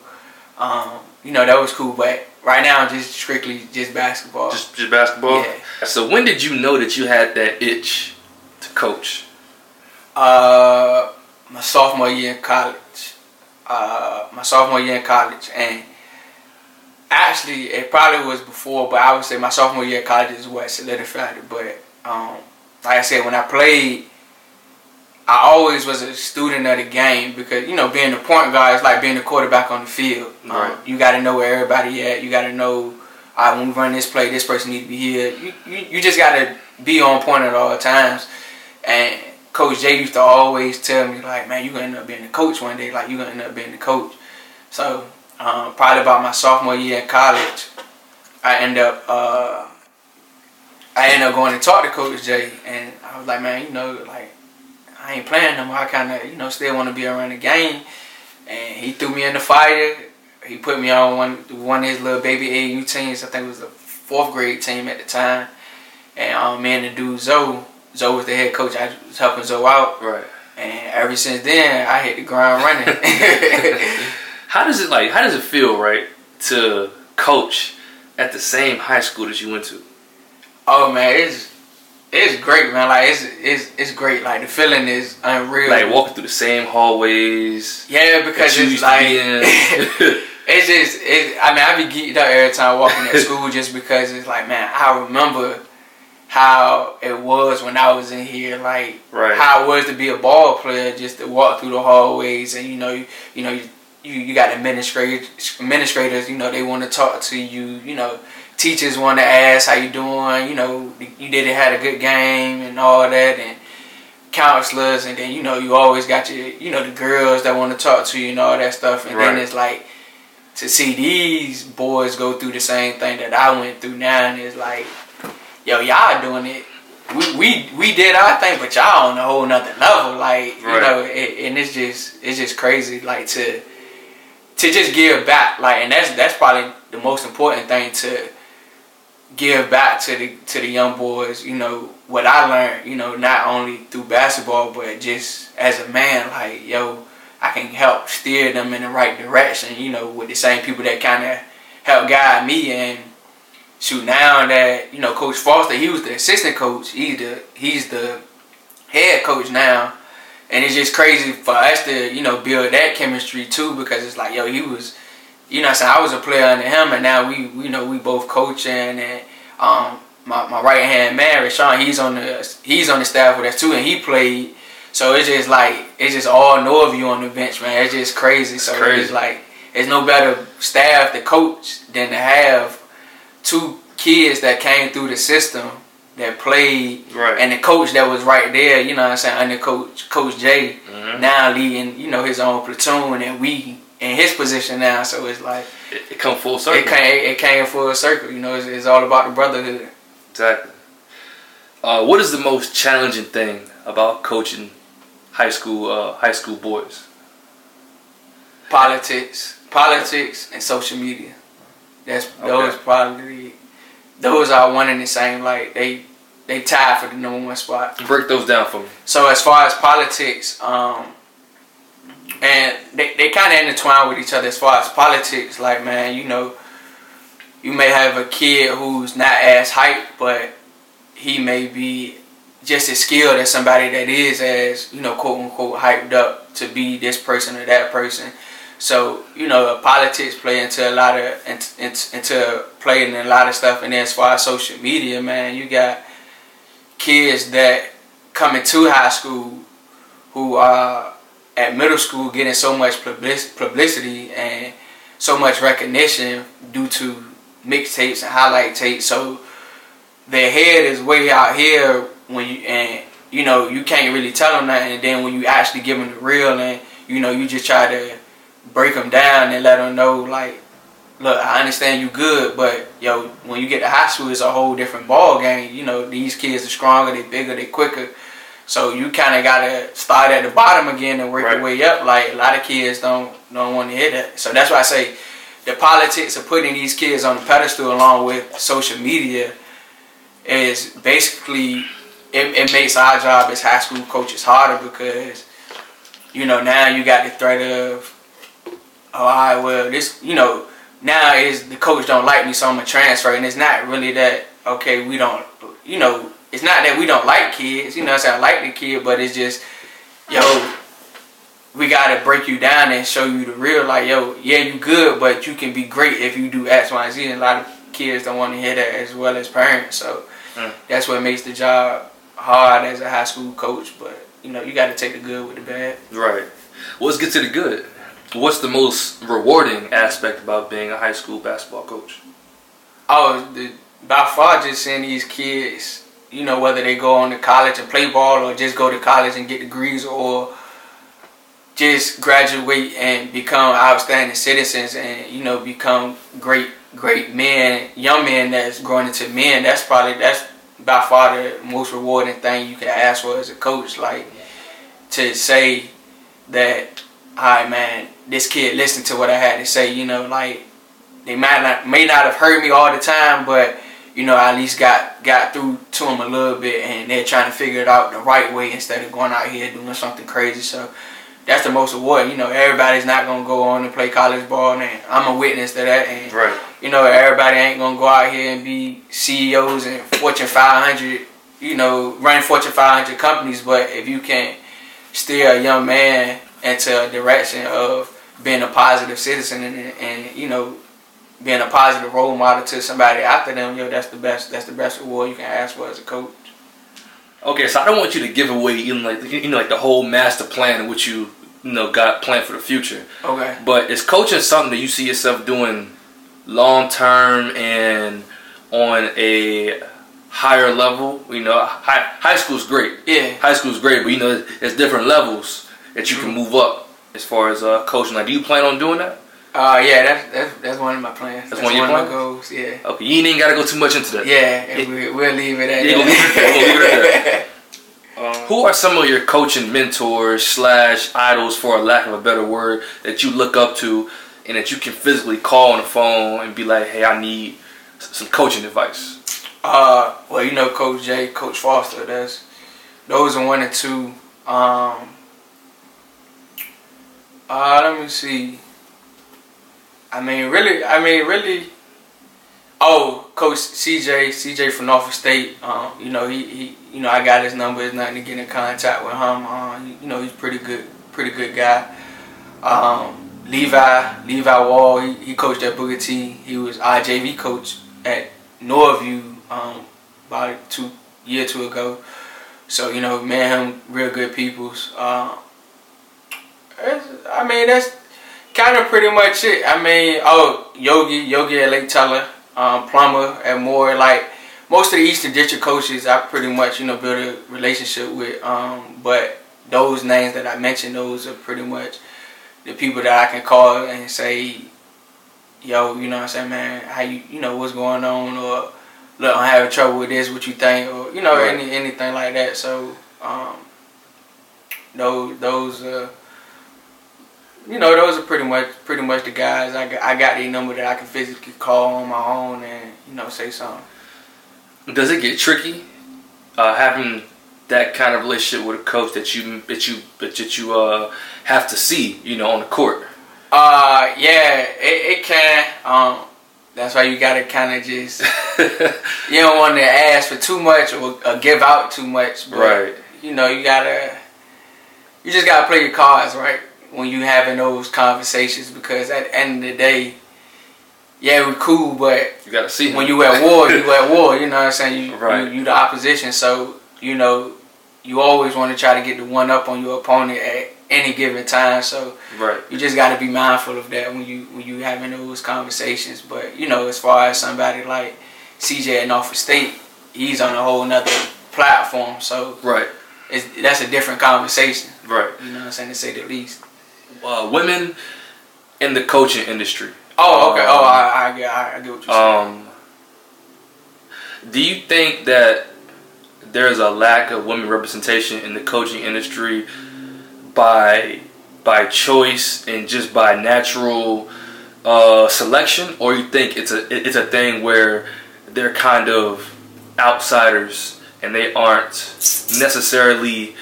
um, you know, that was cool. But right now, just strictly just basketball. Just just basketball. Yeah. So when did you know that you had that itch to coach? Uh, my sophomore year in college. Uh, my sophomore year in college, and actually, it probably was before, but I would say my sophomore year in college is what solidified it. But um, like I said, when I played, I always was a student of the game because you know being the point guard is like being the quarterback on the field. Um, Right. you got to know where everybody at. You got to know. All right, when we run this play, this person need to be here. You, you, you just got to be on point at all times. And Coach Jay used to always tell me like, man, you're gonna end up being the coach one day. Like you're gonna end up being the coach. So um, probably about my sophomore year in college, I end up uh, I ended up going to talk to Coach Jay, and I was like, man, you know, like I ain't playing no more. I kind of you know still want to be around the game, and he threw me in the fire. He put me on one one of his little baby AU teams. I think it was the fourth grade team at the time, and um, me and the dude Zoe. Zoe was the head coach. I was helping Zoe out, Right. and ever since then, I hit the ground running. How does it like? How does it feel, right, to coach at the same high school that you went to? oh man, it's it's great, man. Like it's it's it's great. Like the feeling is unreal. Like walking through the same hallways. yeah, because it's like it's just it, I mean I be geeked up every time walking at school just because it's like man I remember how it was when I was in here like Right. how it was to be a ball player just to walk through the hallways and you know you, you know you you, you got administrators administrators you know they want to talk to you you know teachers want to ask how you doing? You know you didn't had a good game and all that and counselors and then you know you always got your you know the girls that want to talk to you and all that stuff and then it's like to see these boys go through the same thing that I went through now and it's like yo y'all doing it. We we, we did our thing but y'all on a whole nother level like you know it, and it's just it's just crazy like to to just give back like and that's that's probably the most important thing to give back to the to the young boys you know what i learned you know not only through basketball but just as a man like yo i can help steer them in the right direction you know with the same people that kind of help guide me. And shoot now that you know coach foster he was the assistant coach he's the he's the head coach now and it's just crazy for us to you know build that chemistry too because it's like yo he was you know I'm saying? I was a player under him and now we you know we both coaching and um my, my right hand man Rashawn he's on the he's on the staff with us too and he played. So it's just like it's just all know of you on the bench man. It's just crazy. So crazy. it's like it's no better staff to coach than to have two kids that came through the system that played Right. and the coach that was right there, you know what I'm saying, under coach Coach Jay, Mhm. now leading, you know, his own platoon and we in his position now, so it's like It, it come full circle. it came it came full circle, you know, it's, it's all about the brotherhood. Exactly. Uh, what is the most challenging thing about coaching high school uh, high school boys? Politics, politics and social media. That's those Okay. probably those are one and the same, like they they tied for the number one spot. Break those down for me. So as far as politics, um, and they, they kind of intertwine with each other as far as politics. Like man, you know, you may have a kid who's not as hype, but he may be just as skilled as somebody that is as you know quote unquote hyped up to be this person or that person. So you know politics play into a lot of into, playing a lot of stuff, and as far as social media, man, you got kids that coming to high school who are at middle school getting so much publicity and so much recognition due to mixtapes and highlight tapes. So their head is way out here when you and you know you can't really tell them that. And then when you actually give them the real and you know you just try to break them down and let them know like, look, I understand you good, but yo, when you get to high school, it's a whole different ball game. You know these kids are stronger, they bigger, they quicker. So you kind of gotta start at the bottom again and work right. your way up. Like a lot of kids don't don't want to hear that. So that's why I say the politics of putting these kids on the pedestal along with social media is basically it, it makes our job as high school coaches harder because you know now you got the threat of oh all right well this you know now is the coach don't like me so I'm gonna transfer and it's not really that okay we don't you know it's not that we don't like kids you know I I like the kid but it's just yo we gotta break you down and show you the real like yo yeah you good but you can be great if you do X Y and Z and a lot of kids don't want to hear that as well as parents so Mm. That's what makes the job hard as a high school coach. But you know, you got to take the good with the bad. Right. Well, let's get to the good. What's the most rewarding aspect about being a high school basketball coach? Oh, the, by far, just seeing these kids. You know, whether they go on to college and play ball, or just go to college and get degrees, or just graduate and become outstanding citizens, and you know, become great great men, young men that's growing into men, that's probably that's by far the most rewarding thing you can ask for as a coach. Like to say that, all right, man, this kid listened to what I had to say. You know, like they might not may not have heard me all the time, but you know, I at least got got through to them a little bit, and they're trying to figure it out the right way instead of going out here doing something crazy. So that's the most rewarding. You know, everybody's not gonna go on and play college ball, and I'm a witness to that. And right. you know, everybody ain't gonna go out here and be CEOs and Fortune 500. You know, running Fortune 500 companies. But if you can steer a young man into a direction of being a positive citizen and, and you know being a positive role model to somebody after them, yo, that's the best. That's the best reward you can ask for as a coach. Okay, so I don't want you to give away even like you know like the whole master plan of what you you know got planned for the future. Okay. But is coaching something that you see yourself doing long term and on a higher level? You know, high high school's great. Yeah. High school's great, but you know there's different levels that you can mm-hmm. move up as far as uh, coaching. Like, do you plan on doing that? Uh, yeah, that's, that's that's one of my plans. That's, that's one, of my goals. Yeah. Okay, you ain't gotta go too much into that. Yeah, it, we, will leave it at. Yeah, we'll leave it. We'll leave it there. Um, Who are some of your coaching mentors slash idols, for a lack of a better word, that you look up to, and that you can physically call on the phone and be like, "Hey, I need some coaching advice." Uh, well, you know, Coach Jay, Coach Foster. That's those are one and two. Um, uh, let me see. I mean, really, I mean, really. Oh, Coach CJ, CJ from Norfolk State. Um, you know, he, he, you know, I got his number. It's nothing to get in contact with him. Uh, you know, he's pretty good, pretty good guy. Um, Levi, Levi Wall, he, he coached at Booker T. He was IJV coach at Norview um, about two year two ago. So you know, man, him real good peoples. Uh, I mean, that's kind of pretty much it. I mean, oh, Yogi, Yogi at Lake Taylor, um, Plummer at Maury, like most of the Eastern District coaches, I pretty much you know build a relationship with. Um, but those names that I mentioned, those are pretty much the people that I can call and say, yo, you know what I'm saying, man, how you, you know, what's going on, or look, I'm having trouble with this, what you think, or you know, right. any anything like that. So, um, those those uh you know, those are pretty much pretty much the guys. I got, I got a number that I can physically call on my own and you know say something. Does it get tricky uh, having that kind of relationship with a coach that you that you that you uh, have to see, you know, on the court? Uh, yeah, it, it can. Um, that's why you gotta kind of just you don't want to ask for too much or, or give out too much. But, Right. You know, you gotta. You just gotta play your cards right when you having those conversations because at the end of the day, yeah, we cool, but You gotta see him. when you at war, you at war. You know what I'm saying? You, Right. you, you the opposition, so you know you always want to try to get the one up on your opponent at any given time. So right. you just got to be mindful of that when you when you having those conversations. But you know, as far as somebody like CJ at Norfolk State, he's on a whole nother platform, so Right. it's, that's a different conversation. Right. You know what I'm saying to say the least. Uh, women in the coaching industry. Oh, okay. Um, oh, I, I, get- I, I get what you're saying. Um, do you think that there's a lack of women representation in the coaching industry by by choice and just by natural uh, selection, or you think it's a it's a thing where they're kind of outsiders and they aren't necessarily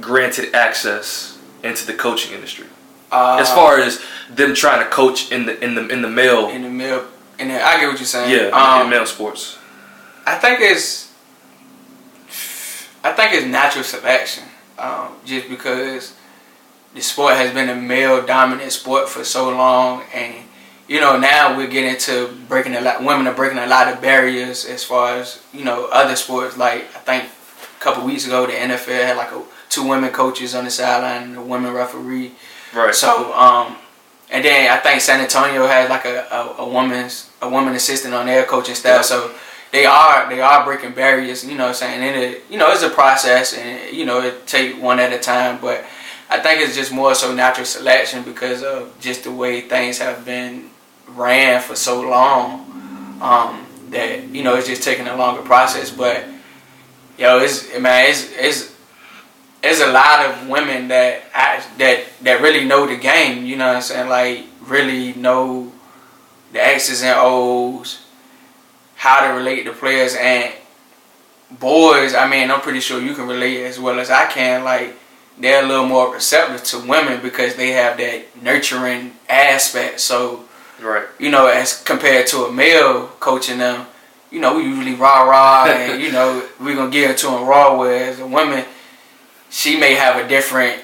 granted access into the coaching industry? Uh, As far as them trying to coach in the in the in the male in the middle, in the, I get what you're saying. yeah Um, in male sports. I think it's I think it's natural selection. Um, just because the sport has been a male dominant sport for so long and you know now we're getting to breaking a lot women are breaking a lot of barriers as far as you know other sports like I think a couple weeks ago the NFL had like a, two women coaches on the sideline and a women referee Right. so, um, and then I think San Antonio has like a, a, a woman's a woman assistant on their coaching staff. Yeah. So they are they are breaking barriers. You know, what I'm saying and it you know it's a process, and you know it take one at a time. But I think it's just more so natural selection because of just the way things have been ran for so long. Um, that you know it's just taking a longer process. But yo, it's man, it's it's there's a lot of women that act- that that really know the game. You know what I'm saying? Like really know the X's and O's, how to relate to players and boys. I mean, I'm pretty sure you can relate as well as I can. Like they're a little more receptive to women because they have that nurturing aspect. So right. you know, as compared to a male coaching them, you know, we usually rah rah and you know we're gonna get into them raw. Whereas a woman, she may have a different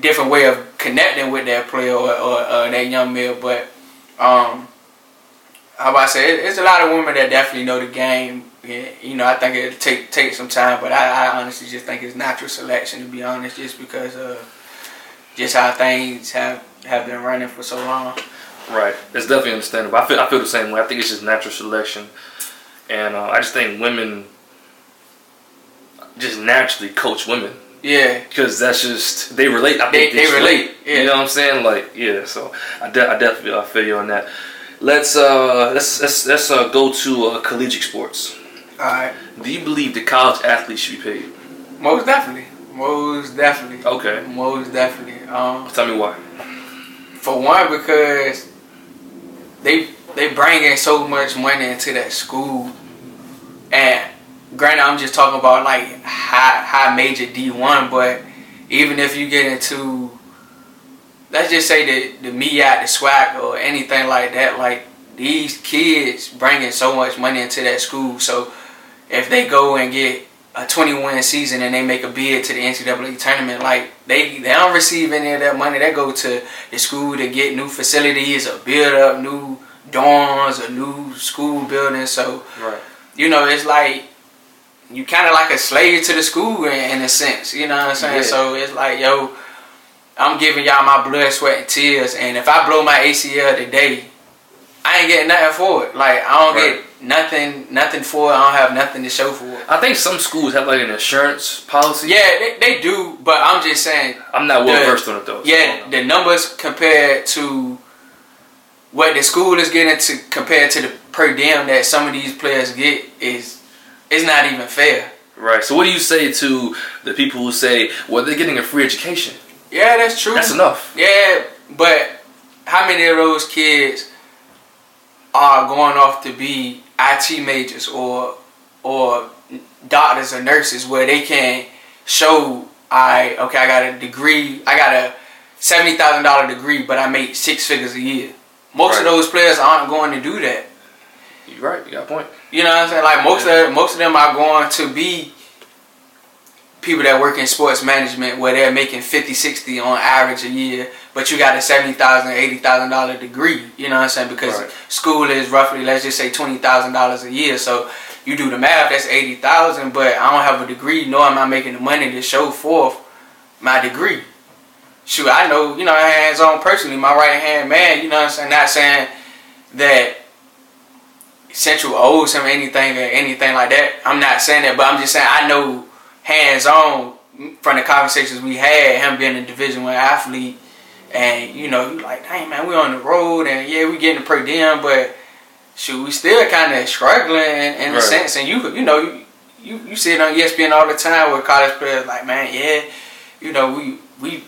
different way of connecting with that player or, or, or that young male. But um, how about I say, it, it's a lot of women that definitely know the game. You know, I think it'll take take some time, but I, I honestly just think it's natural selection to be honest, just because of just how things have have been running for so long. Right. It's definitely understandable. I feel I feel the same way. I think it's just natural selection, and uh, I just think women just naturally coach women Yeah, because that's just they relate. I They- think they just relate, yeah. You know what I'm saying? Like yeah. So I, de- I definitely I feel you on that. Let's uh let's let's let's uh, go to uh, collegiate sports. all right. Do you believe the college athletes should be paid? Most definitely. Most definitely. Okay. Most definitely. Um, Tell me why. for one, because they they bring in so much money into that school, and granted, I'm just talking about like high high major D one, but even if you get into let's just say the the me out the swag or anything like that, like these kids bringing so much money into that school, so if they go and get a 21 season and they make a bid to the NCAA tournament, like they they don't receive any of that money. They go to the school to get new facilities or build up new dorms or new school buildings. So Right. you know, it's like you kind of like a slave to the school in, in a sense. You know what I'm saying? Yeah. So it's like, yo, I'm giving y'all my blood, sweat, and tears, and if I blow my ACL today, I ain't getting nothing for it. Like I don't Right. get nothing, nothing for it. I don't have nothing to show for it. I think some schools have like an insurance policy. Yeah, they, they do, but I'm just saying, I'm not well versed on it though. yeah, the numbers compared to what the school is getting to compared to the per diem that some of these players get is is not even fair. Right. So what do you say to the people who say, well, they're getting a free education? Yeah, that's true. That's enough. Yeah, but how many of those kids are going off to be IT majors or or doctors or nurses where they can show I okay I got a degree I got a seventy thousand dollar degree but I make six figures a year. Most of those players aren't going to do that. You're right. You got a point. You know what I'm saying? Like most of most of them are going to be people that work in sports management where they're making 50, 60 on average a year, but you got a $70,000, $80,000 degree, you know what I'm saying? Because Right. school is roughly, let's just say $20,000 a year. So you do the math, that's 80,000, but I don't have a degree, nor am I making the money to show forth my degree. Shoot, I know, you know, hands on personally, my right hand man, you know what I'm saying? Not saying that Central owes him anything or anything like that. I'm not saying that, but I'm just saying I know hands on from the conversations we had, him being a Division One athlete, and you know, you like, hey man, we're on the road, and yeah, we getting per diem, but shoot, we still kind of struggling in, in a sense. And you, you know, you, you you see it on ESPN all the time with college players, like, man, yeah, you know, we we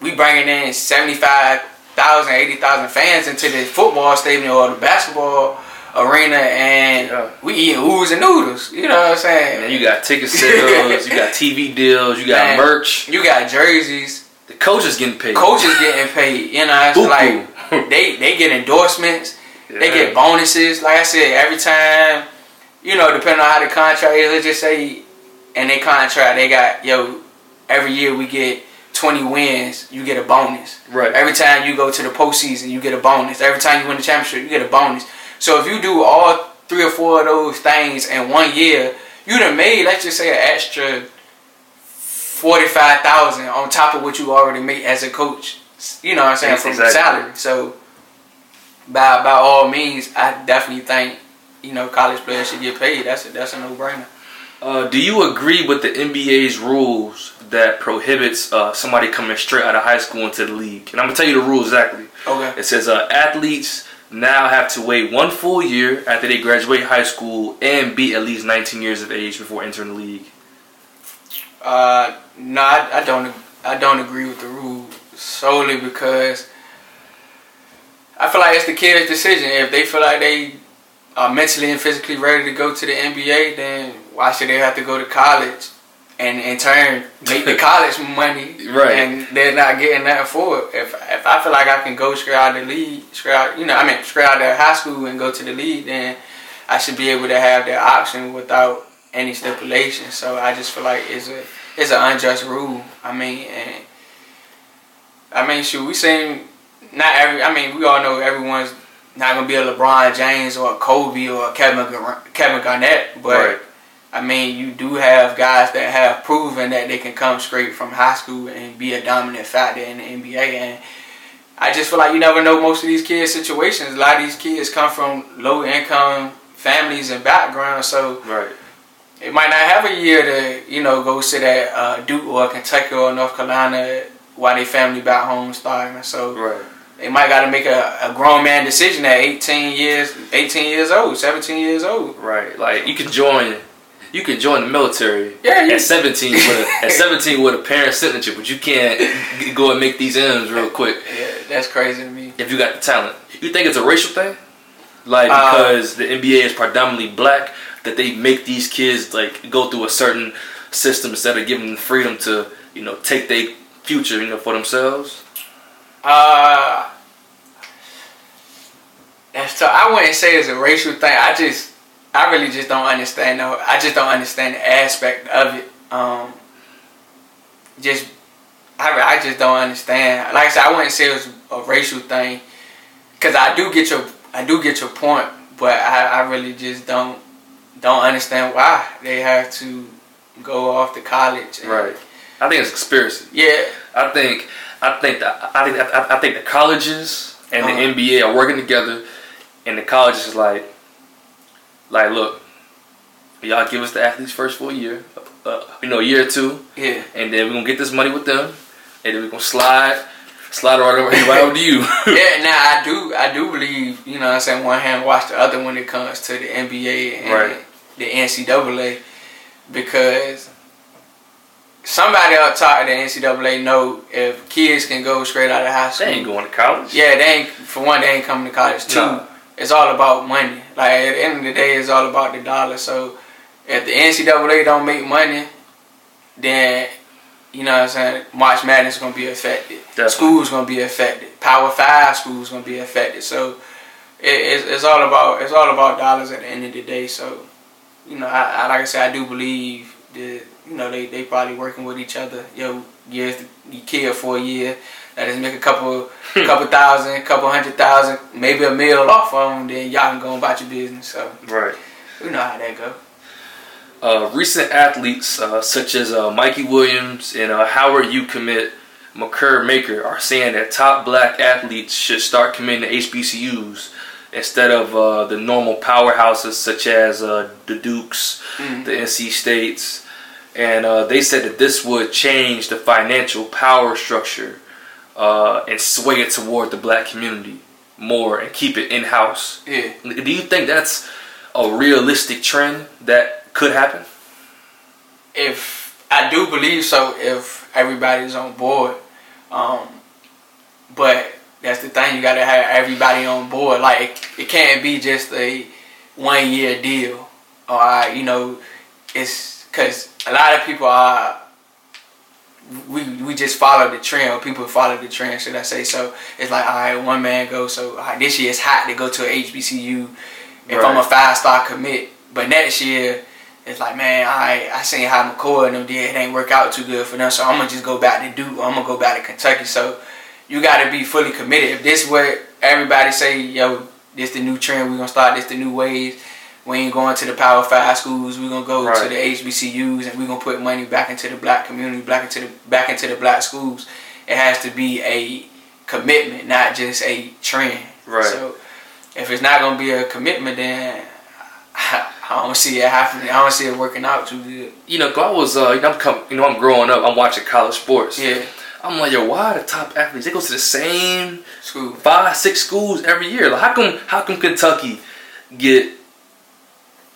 we bringing in 75,000, 80,000 fans into the football stadium or the basketball arena, and Yeah. we eating ooze and noodles. You know what I'm saying? And you got ticket sales, you got TV deals, you got Man. merch. You got jerseys. The coaches getting paid. Coaches getting paid. You know, it's Boo-boo. like they they get endorsements. They get bonuses. Like I said, every time, you know, depending on how the contract is, let's just say, in their contract, they got yo. Every year we get 20 wins, you get a bonus. Right. Every time you go to the postseason, you get a bonus. Every time you win the championship, you get a bonus. So if you do all three or four of those things in one year, you'd have made, let's just say, an extra forty-five thousand on top of what you already made as a coach. You know what I'm saying from Exactly. salary. So by by all means, I definitely think you know college players should get paid. That's a, that's a no-brainer. Uh, do you agree with the NBA's rules that prohibits uh, somebody coming straight out of high school into the league? And I'm gonna tell you the rules exactly. Okay. It says uh, athletes now have to wait one full year after they graduate high school and be at least 19 years of age before entering the league. Uh, no, I, I don't. I don't agree with the rule solely because I feel like it's the kid's decision. If they feel like they are mentally and physically ready to go to the NBA, then why should they have to go to college and in turn make the college money? Right. And they're not getting that for it. If if I feel like I can go straight out of the league, straight out, you know, I mean, straight out of high school and go to the league, then I should be able to have that option without any stipulation. So I just feel like it's a it's an unjust rule. I mean, and I mean, shoot, we seen not every. I mean, we all know everyone's not gonna be a LeBron James or a Kobe or a Kevin Gar- Kevin Garnett, but Right. I mean, you do have guys that have proven that they can come straight from high school and be a dominant factor in the NBA. And I just feel like you never know most of these kids' situations. A lot of these kids come from low income families and backgrounds, so Right. they might not have a year to, you know, go sit at uh, Duke or Kentucky or North Carolina while they family back home starving. So Right. they might got to make a, a grown man decision at 18 years, 18 years old, 17 years old. Right. Like you can join. You can join the military Yeah, at 17 with a, at 17 with a parent signature, but you can't go and make these ends real quick Yeah, that's crazy to me. if you got the talent. You think it's a racial thing? Like Uh, because the NBA is predominantly black, that they make these kids like go through a certain system instead of giving them freedom to you know take their future you know for themselves. Uh, that's tough. I wouldn't say it's a racial thing. I just, I really just don't understand. No, I just don't understand the aspect of it. Um, just, I, I just don't understand. Like I said, I wouldn't say it was a racial thing, cause I do get your, I do get your point, but I, I really just don't, don't understand why they have to go off to college. and- Right. I think it's a conspiracy. Yeah. I think I think that I think I, I think the colleges and the Uh-huh. NBA are working together, and the colleges is like, like look, y'all give us the athletes first full year, uh, you know, a year or two, Yeah. and then we're gonna get this money with them, and then we're gonna slide, slide right over, right over to you. yeah, now I do I do believe, you know what I'm saying, one hand wash the other when it comes to the NBA and Right. the NCAA because somebody up top of the NCAA know if kids can go straight out of high school. they ain't going to college. Yeah, they ain't for one, they ain't coming to college. Two, No. It's all about money. Like at the end of the day, it's all about the dollar. So if the NCAA don't make money, then you know what I'm saying, March Madness is gonna be affected. Definitely. Schools gonna be affected. Power Five schools gonna be affected. So it, it's, it's all about it's all about dollars at the end of the day. So, you know, I, I like I said, I do believe that you know they they probably working with each other. Yo, years you kid for a year, that is make a couple couple thousand, couple hundred thousand, maybe a meal off of them. Then y'all can go about your business. So, Right. we know how that go. Uh, recent athletes uh, such as uh, Mikey Williams and uh, Howard U commit Makur Maker are saying that top black athletes should start committing to HBCUs instead of uh, the normal powerhouses such as uh, the Dukes, Mhm. the NC States, and uh, they said that this would change the financial power structure uh, and sway it toward the black community more and keep it in house. Yeah. Do you think that's a realistic trend that could happen? if I do believe so, if everybody's on board, um, but that's the thing you gotta have everybody on board. Like it, can't be just a one year deal, or you know, it's because a lot of people are. We, we just follow the trend, or people follow the trend, should I say? So it's like, all right, one man go So right, this year it's hot to go to a HBCU. If I'm a five star commit, but next year it's like, man, I I seen how McCoy and them did. It ain't work out too good for them, so I'm gonna just go back to Duke. Or I'm gonna go back to Kentucky. So you got to be fully committed. If this what everybody say, yo, this the new trend. We gonna start this the new ways. We ain't going to the Power Five schools. We're gonna go to the HBCUs and we're gonna put money back into the black community, back into the back into the black schools. It has to be a commitment, not just a trend. Right. So if it's not gonna be a commitment, then I don't see it happening. I don't see it working out too good. You know, 'cause I was, uh, you know, I'm com- you know, I'm growing up. I'm watching college sports. Yeah, I'm like, yo, why the top athletes they go to the same school. five, six schools every year? Like, how come, how come Kentucky get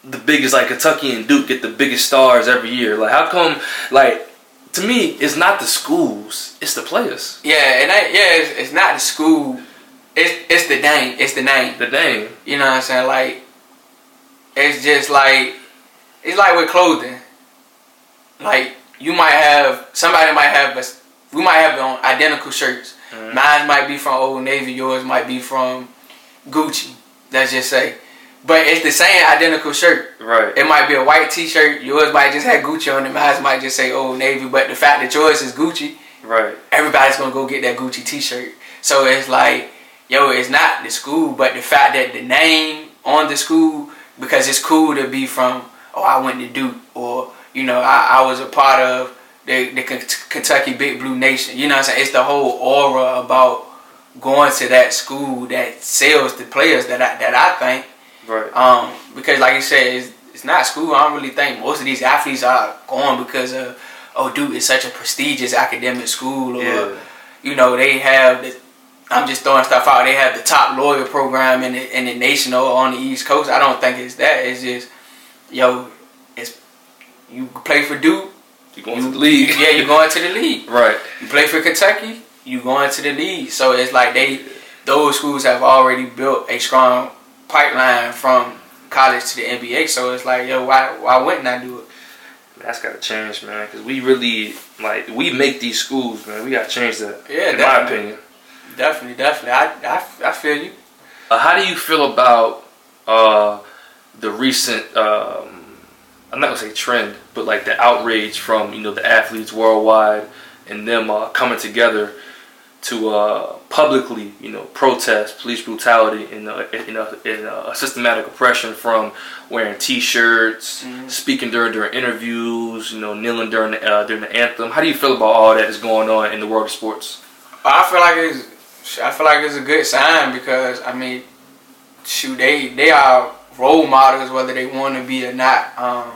the biggest, like Kentucky and Duke get the biggest stars every year? Like, how come, like, to me, it's not the schools, it's the players, Yeah, and I, yeah, it's, it's not the school. It's it's the name. It's the name. the name. You know what I'm saying? Like, it's just like it's like with clothing. Like you might have somebody might have us. We might have on identical shirts. Mhm. Mine might be from Old Navy. Yours might be from Gucci. Let's just say, but it's the same identical shirt. Right. It might be a white T-shirt. Yours might just have Gucci on it. Mine might just say Old Navy. But the fact that yours is Gucci, Right. everybody's gonna go get that Gucci T-shirt. So it's like, yo, it's not the school, but the fact that the name on the school, because it's cool to be from. Oh, I went to Duke, or you know, I, I was a part of the the Ken- Kentucky Big Blue Nation. You know what I'm saying? It's the whole aura about going to that school that sells the players that I that I think. Right. Um, because like you said, it's, it's not school. I don't really think most of these athletes are going because of oh, Duke is such a prestigious academic school, or Yeah. you know they have the. I'm just throwing stuff out. They have the top lawyer program in the in the nation or on the East Coast. I don't think it's that. It's just yo, it's you play for Duke. You're going to the league? Yeah, you're going to the league. Right. You play for Kentucky, You're going to the league. So it's like they those schools have already built a strong pipeline from college to the NBA. So it's like, yo, why why wouldn't I do it? That's gotta change, man. Cause we really like we make these schools, man. We gotta change that. Yeah, in my definitely. opinion. Definitely, definitely. I I, I feel you. Uh, how do you feel about uh, the recent? Um, I'm not gonna say trend, but like the outrage from you know the athletes worldwide and them uh, coming together to uh, publicly, you know, protest police brutality and a in, uh, in systematic oppression from wearing T-shirts, Mhm. speaking during during interviews, you know, kneeling during the, uh, during the anthem. How do you feel about all that is going on in the world of sports? I feel like it's I feel like it's a good sign because I mean, shoot, they they are role models whether they want to be or not, um,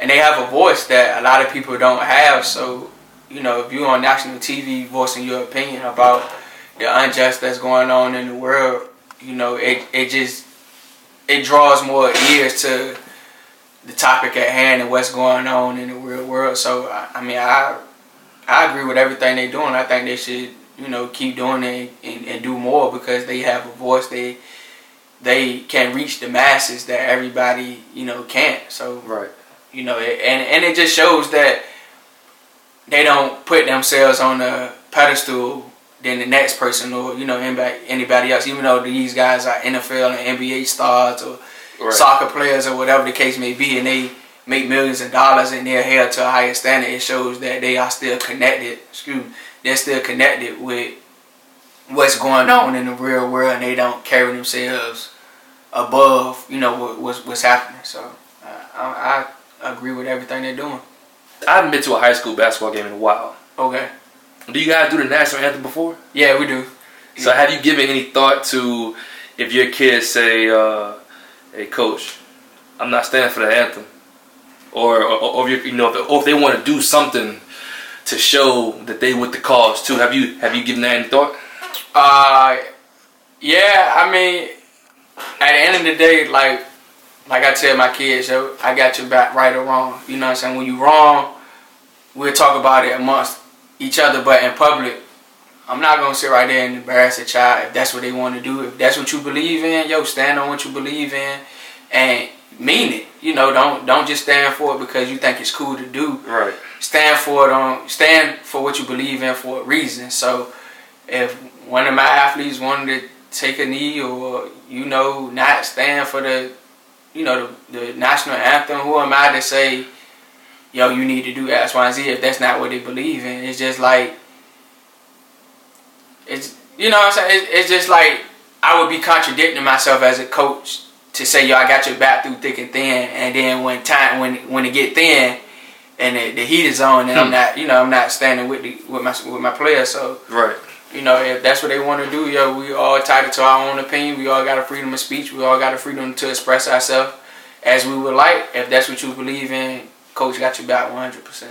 and they have a voice that a lot of people don't have. So you know, if you're on national TV voicing your opinion about the unjust that's going on in the world, you know, it it just it draws more ears to the topic at hand and what's going on in the real world. So I, I mean, I I agree with everything they're doing. I think they should, you know, keep doing it and, and do more because they have a voice. They they can reach the masses that everybody, you know, can't. So Right. you know, it, and and it just shows that they don't put themselves on a pedestal than the next person or you know anybody anybody else. Even though these guys are NFL and NBA stars or right. soccer players or whatever the case may be, and they make millions of dollars and they're held to a higher standard, it shows that they are still connected. Excuse me, they're still connected with what's going on in the real world, and they don't carry themselves above you know what's what's happening. So uh, I, I agree with everything they're doing. I haven't been to a high school basketball game in a while. Okay. Do you guys do the national anthem before? Yeah, we do. So have you given any thought to if your kids say, uh, "Hey, coach, I'm not standing for the anthem," or or, or if you know, if, or if they want to do something to show that they with the cause too? Have you have you given that any thought? Uh, yeah. I mean, at the end of the day, like like I tell my kids, yo, I got your back, right or wrong. You know what I'm saying? When you wrong, we'll talk about it amongst each other, but in public, I'm not gonna sit right there and embarrass a child if that's what they want to do. If that's what you believe in, yo, stand on what you believe in, and mean it. You know, don't don't just stand for it because you think it's cool to do. Right. Stand for it on stand for what you believe in for a reason. So, if one of my athletes wanted to take a knee or you know not stand for the you know the, the national anthem, who am I to say? yo, you need to do X, Y, and Z if that's not what they believe in. It's just like, it's, you know what I'm saying? It's, it's just like, I would be contradicting myself as a coach to say, yo, I got your back through thick and thin. And then when time, when, when it get thin, and the, the heat is on, and hmm. I'm not, you know, I'm not standing with the with my with my players. So right, you know, if that's what they want to do, yo, we all entitled to our own opinion. We all got a freedom of speech. We all got a freedom to express ourselves as we would like. If that's what you believe in, coach got you back 100%.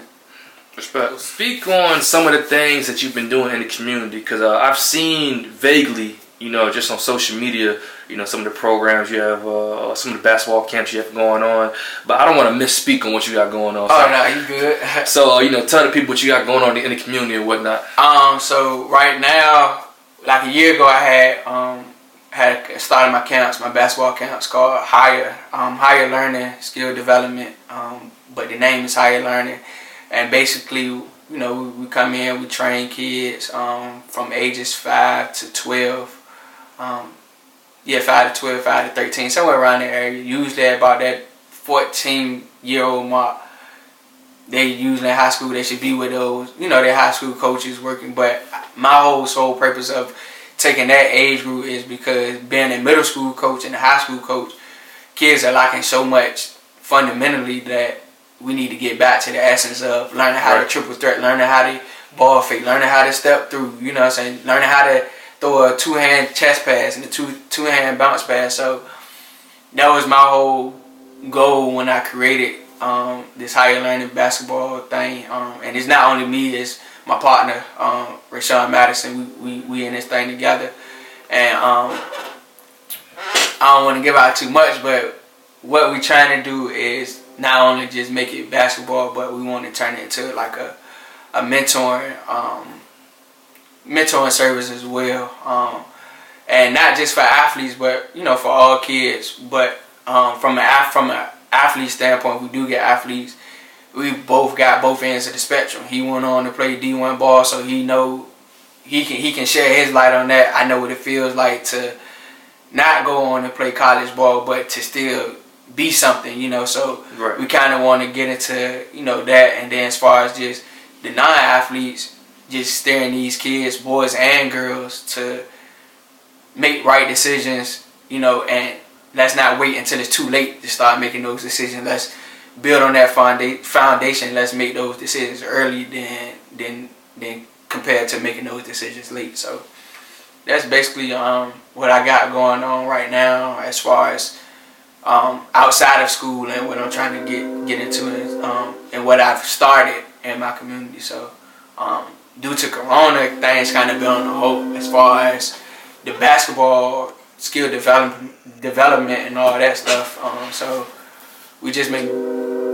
Respect. Speak on some of the things that you've been doing in the community because uh, I've seen vaguely, you know, just on social media, you know, some of the programs you have, uh, some of the basketball camps you have going on. But I don't want to misspeak on what you got going on. So, oh, no, you good. so, uh, you know, tell the people what you got going on in the community and whatnot. Um, so right now, like a year ago, I had um, had started my camps, my basketball camps called Higher, um, Higher Learning Skill Development. Um, but the name is Higher Learning. And basically, you know, we, we come in, we train kids um, from ages 5 to 12. Um, yeah, 5 to 12, 5 to 13, somewhere around the area. Usually about that 14 year old mark. They usually in high school, they should be with those, you know, their high school coaches working. But my whole sole purpose of taking that age group is because being a middle school coach and a high school coach, kids are lacking so much fundamentally that we need to get back to the essence of learning how right. to triple threat, learning how to ball fake, learning how to step through, you know what I'm saying? Learning how to throw a two hand chest pass and a two two hand bounce pass. So that was my whole goal when I created um, this higher learning basketball thing. Um, and it's not only me, it's my partner, um, Rashawn Madison. We, we, we in this thing together. And um, I don't want to give out too much, but what we're trying to do is not only just make it basketball, but we want to turn it into like a a mentoring um, mentoring service as well, um, and not just for athletes, but you know for all kids. But um, from an from an athlete standpoint, we do get athletes. We both got both ends of the spectrum. He went on to play D1 ball, so he know he can he can share his light on that. I know what it feels like to not go on and play college ball, but to still be something, you know. So right. we kind of want to get into, you know, that. And then as far as just the non-athletes, just steering these kids, boys and girls, to make right decisions, you know, and let's not wait until it's too late to start making those decisions. Let's build on that foundation. Let's make those decisions early than than than compared to making those decisions late. So that's basically um, what I got going on right now as far as um, outside of school and what I'm trying to get get into is, um, and what I've started in my community. So um, due to Corona, things kind of been on hold as far as the basketball skill development, development and all that stuff. Um, so we just been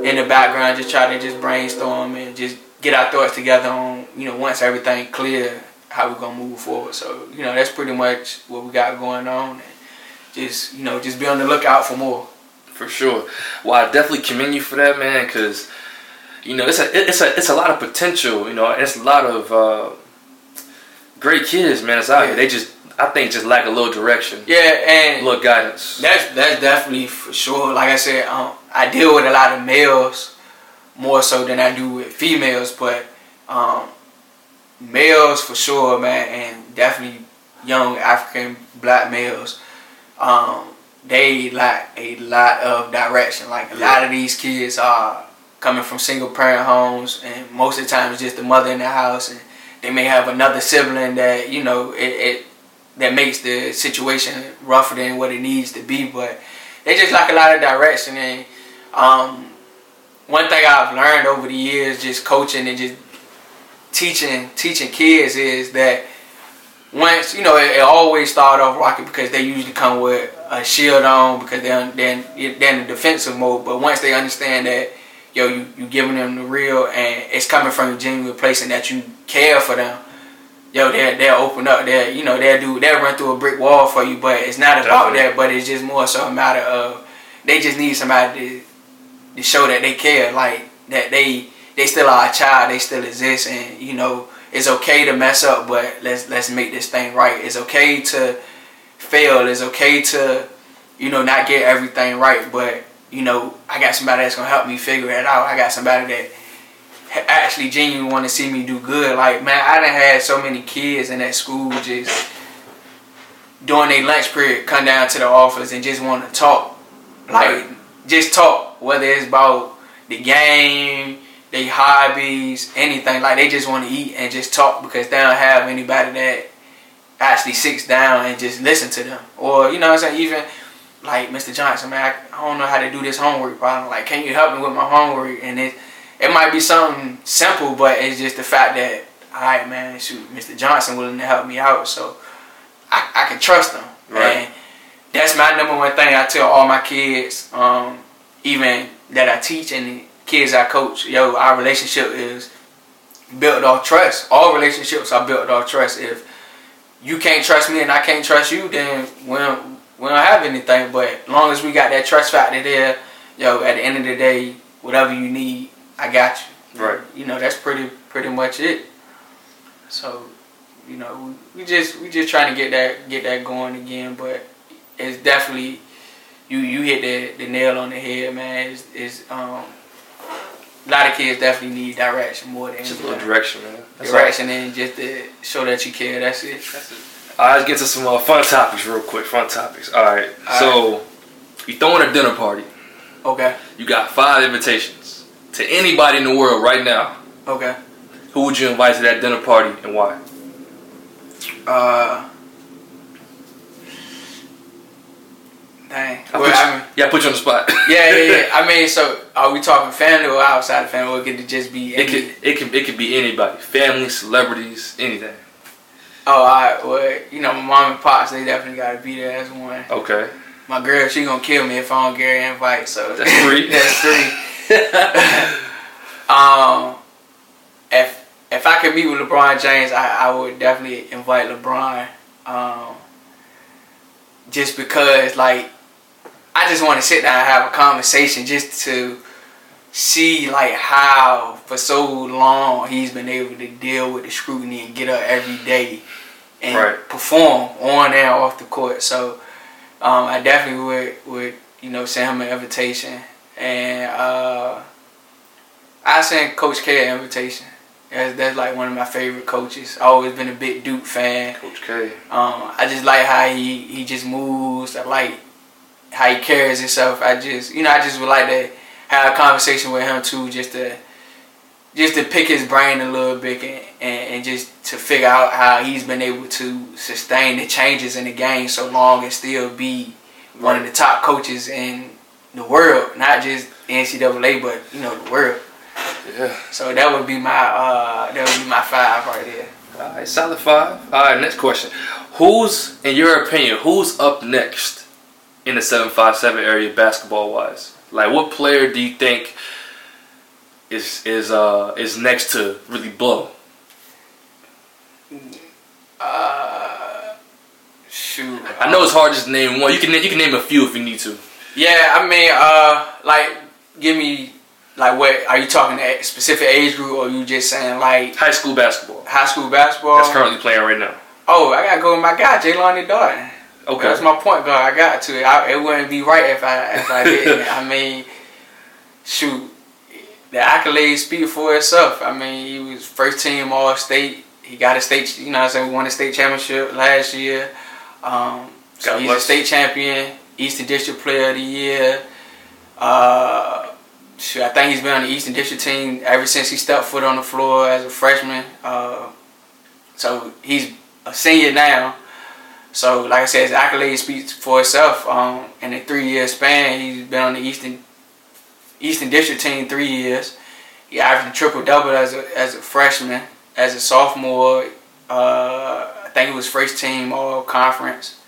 in the background, just try to just brainstorm and just get our thoughts together on you know once everything clear how we're gonna move forward. So you know that's pretty much what we got going on just you know just be on the lookout for more. For sure. Well, I definitely commend you for that, man, because you know it's a it's a it's a lot of potential. You know, it's a lot of uh, great kids, man. It's out Yeah. here. They just, I think, just lack a little direction, Yeah, and a little guidance. That's that's definitely for sure. Like I said, um, I deal with a lot of males more so than I do with females, but um, males for sure, man, and definitely young African black males. Um, they lack a lot of direction. Like a lot of these kids are coming from single parent homes, and most of the time it's just the mother in the house, and they may have another sibling that you know it, it that makes the situation rougher than what it needs to be. But they just lack a lot of direction. And um, one thing I've learned over the years, just coaching and just teaching teaching kids, is that once you know it, it always start off rocky because they usually come with a shield on because they're then they're in the defensive mode. But once they understand that. Yo, you, you giving them the real and it's coming from a genuine place and that you care for them yo, they'll, they'll open up. They'll, you know, they'll do, they'll run through a brick wall for you. But it's not about Definitely. that. But it's just more so a matter of they just need somebody to, to show that they care, like that they they still are a child, they still exist, and you know, it's okay to mess up, but let's let's make this thing right. It's okay to fail. It's okay to, you know, not get everything right, but you know, I got somebody that's gonna help me figure it out. I got somebody that actually genuinely want to see me do good. Like man, I done had so many kids in that school just during their lunch period come down to the office and just want to talk, like just talk. Whether it's about the game, their hobbies, anything. Like they just want to eat and just talk because they don't have anybody that actually sits down and just listen to them. Or you know what I'm saying, even like Mr. Johnson, man, I, I don't know how to do this homework problem. Like, can you help me with my homework? And it it might be something simple, but it's just the fact that, all right, man, shoot, Mr. Johnson willing to help me out, so I, I can trust him. Right. And that's my number one thing I tell all my kids, um, even that I teach and the kids I coach. Yo, our relationship is built off trust. All relationships are built off trust. If you can't trust me and I can't trust you, then don't, we don't have anything. But as long as we got that trust factor there, yo, at the end of the day, whatever you need, I got you. Right. You know, that's pretty pretty much it. So, you know, we, we just we just trying to get that get that going again, but it's definitely you you hit the, the nail on the head, man. It's, it's um a lot of kids definitely need direction more than Just a little direction, man. That's all. direction and just to show that you care. That's it. That's it. All right, let's get to some uh, fun topics real quick. Fun topics. All right. All so, you throwing a dinner party. Okay. You got five invitations to anybody in the world right now. Okay. Who would you invite to that dinner party and why? Uh. Dang. I Well, put you, I mean, yeah, I put you on the spot. yeah, yeah, yeah. I mean, so are we talking family or outside of family? Or could it just be? It Any, could it could it could be anybody, family, celebrities, anything. Oh, right. Well, you know, my mom and pops, they definitely got to be there as one. Okay. My girl, she gonna kill me if I don't get her invite. So That's three. that's three. Um, if if I could meet with LeBron James, I, I would definitely invite LeBron. Um, just because, like, I just want to sit down and have a conversation just to see like how for so long he's been able to deal with the scrutiny and get up every day and Right. perform on and off the court. So um, I definitely would would you know send him an invitation and uh, I sent Coach K an invitation. That's, that's like one of my favorite coaches. I always been a big Duke fan. Coach K. Um, I just like how he, he just moves. I like how he carries himself. I just you know I just would like to have a conversation with him too, just to just to pick his brain a little bit and, and, and just to figure out how he's been able to sustain the changes in the game so long and still be one of the top coaches in the world, not just NCAA, but you know the world. Yeah. So that would be my uh, that would be my five right there. All right, solid five. All right, next question. Who's, in your opinion, who's up next in the 757 area basketball wise? Like, what player do you think is is uh is next to really blow? Uh, shoot. I know it's hard just to name one. You can you can name a few if you need to. Yeah, I mean, uh, like, give me Like what? Are you talking a specific age group, or you just saying like High school basketball. high school basketball? That's currently playing right now. Oh, I gotta go with my guy, Jaylon Darden. Okay. That's my point guard. I got to. I, it wouldn't be right if I if I didn't. I mean, shoot, the accolades speak for itself. I mean, he was first team All State. He got a state. You know, what I'm saying we won a state championship last year. Um, so he's a state champion, Eastern District Player of the Year. Uh, shoot, I think he's been on the Eastern District team ever since he stepped foot on the floor as a freshman. Uh, so he's a senior now. So, like I said, his accolade speaks for itself. Um, in a three-year span, he's been on the Eastern Eastern District team three years. He averaged a triple double as a as a freshman, as a sophomore. Uh, I think he was first team All Conference.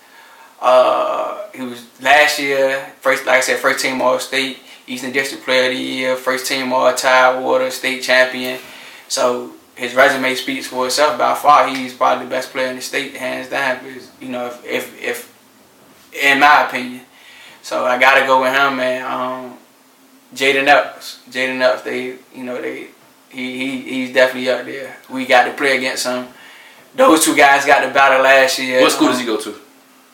Uh, he was last year first, like I said, first team All State, Eastern District Player of the Year, first team All Tidewater, state champion. So his resume speaks for itself. By far, he's probably the best player in the state, hands down. Because you know, if if, if in my opinion, so I gotta go with him, man. Um, Jaden Epps, Jaden Epps, they you know they he, he he's definitely up there. We got to play against him. Those two guys got the battle last year. What school does Um, he go to?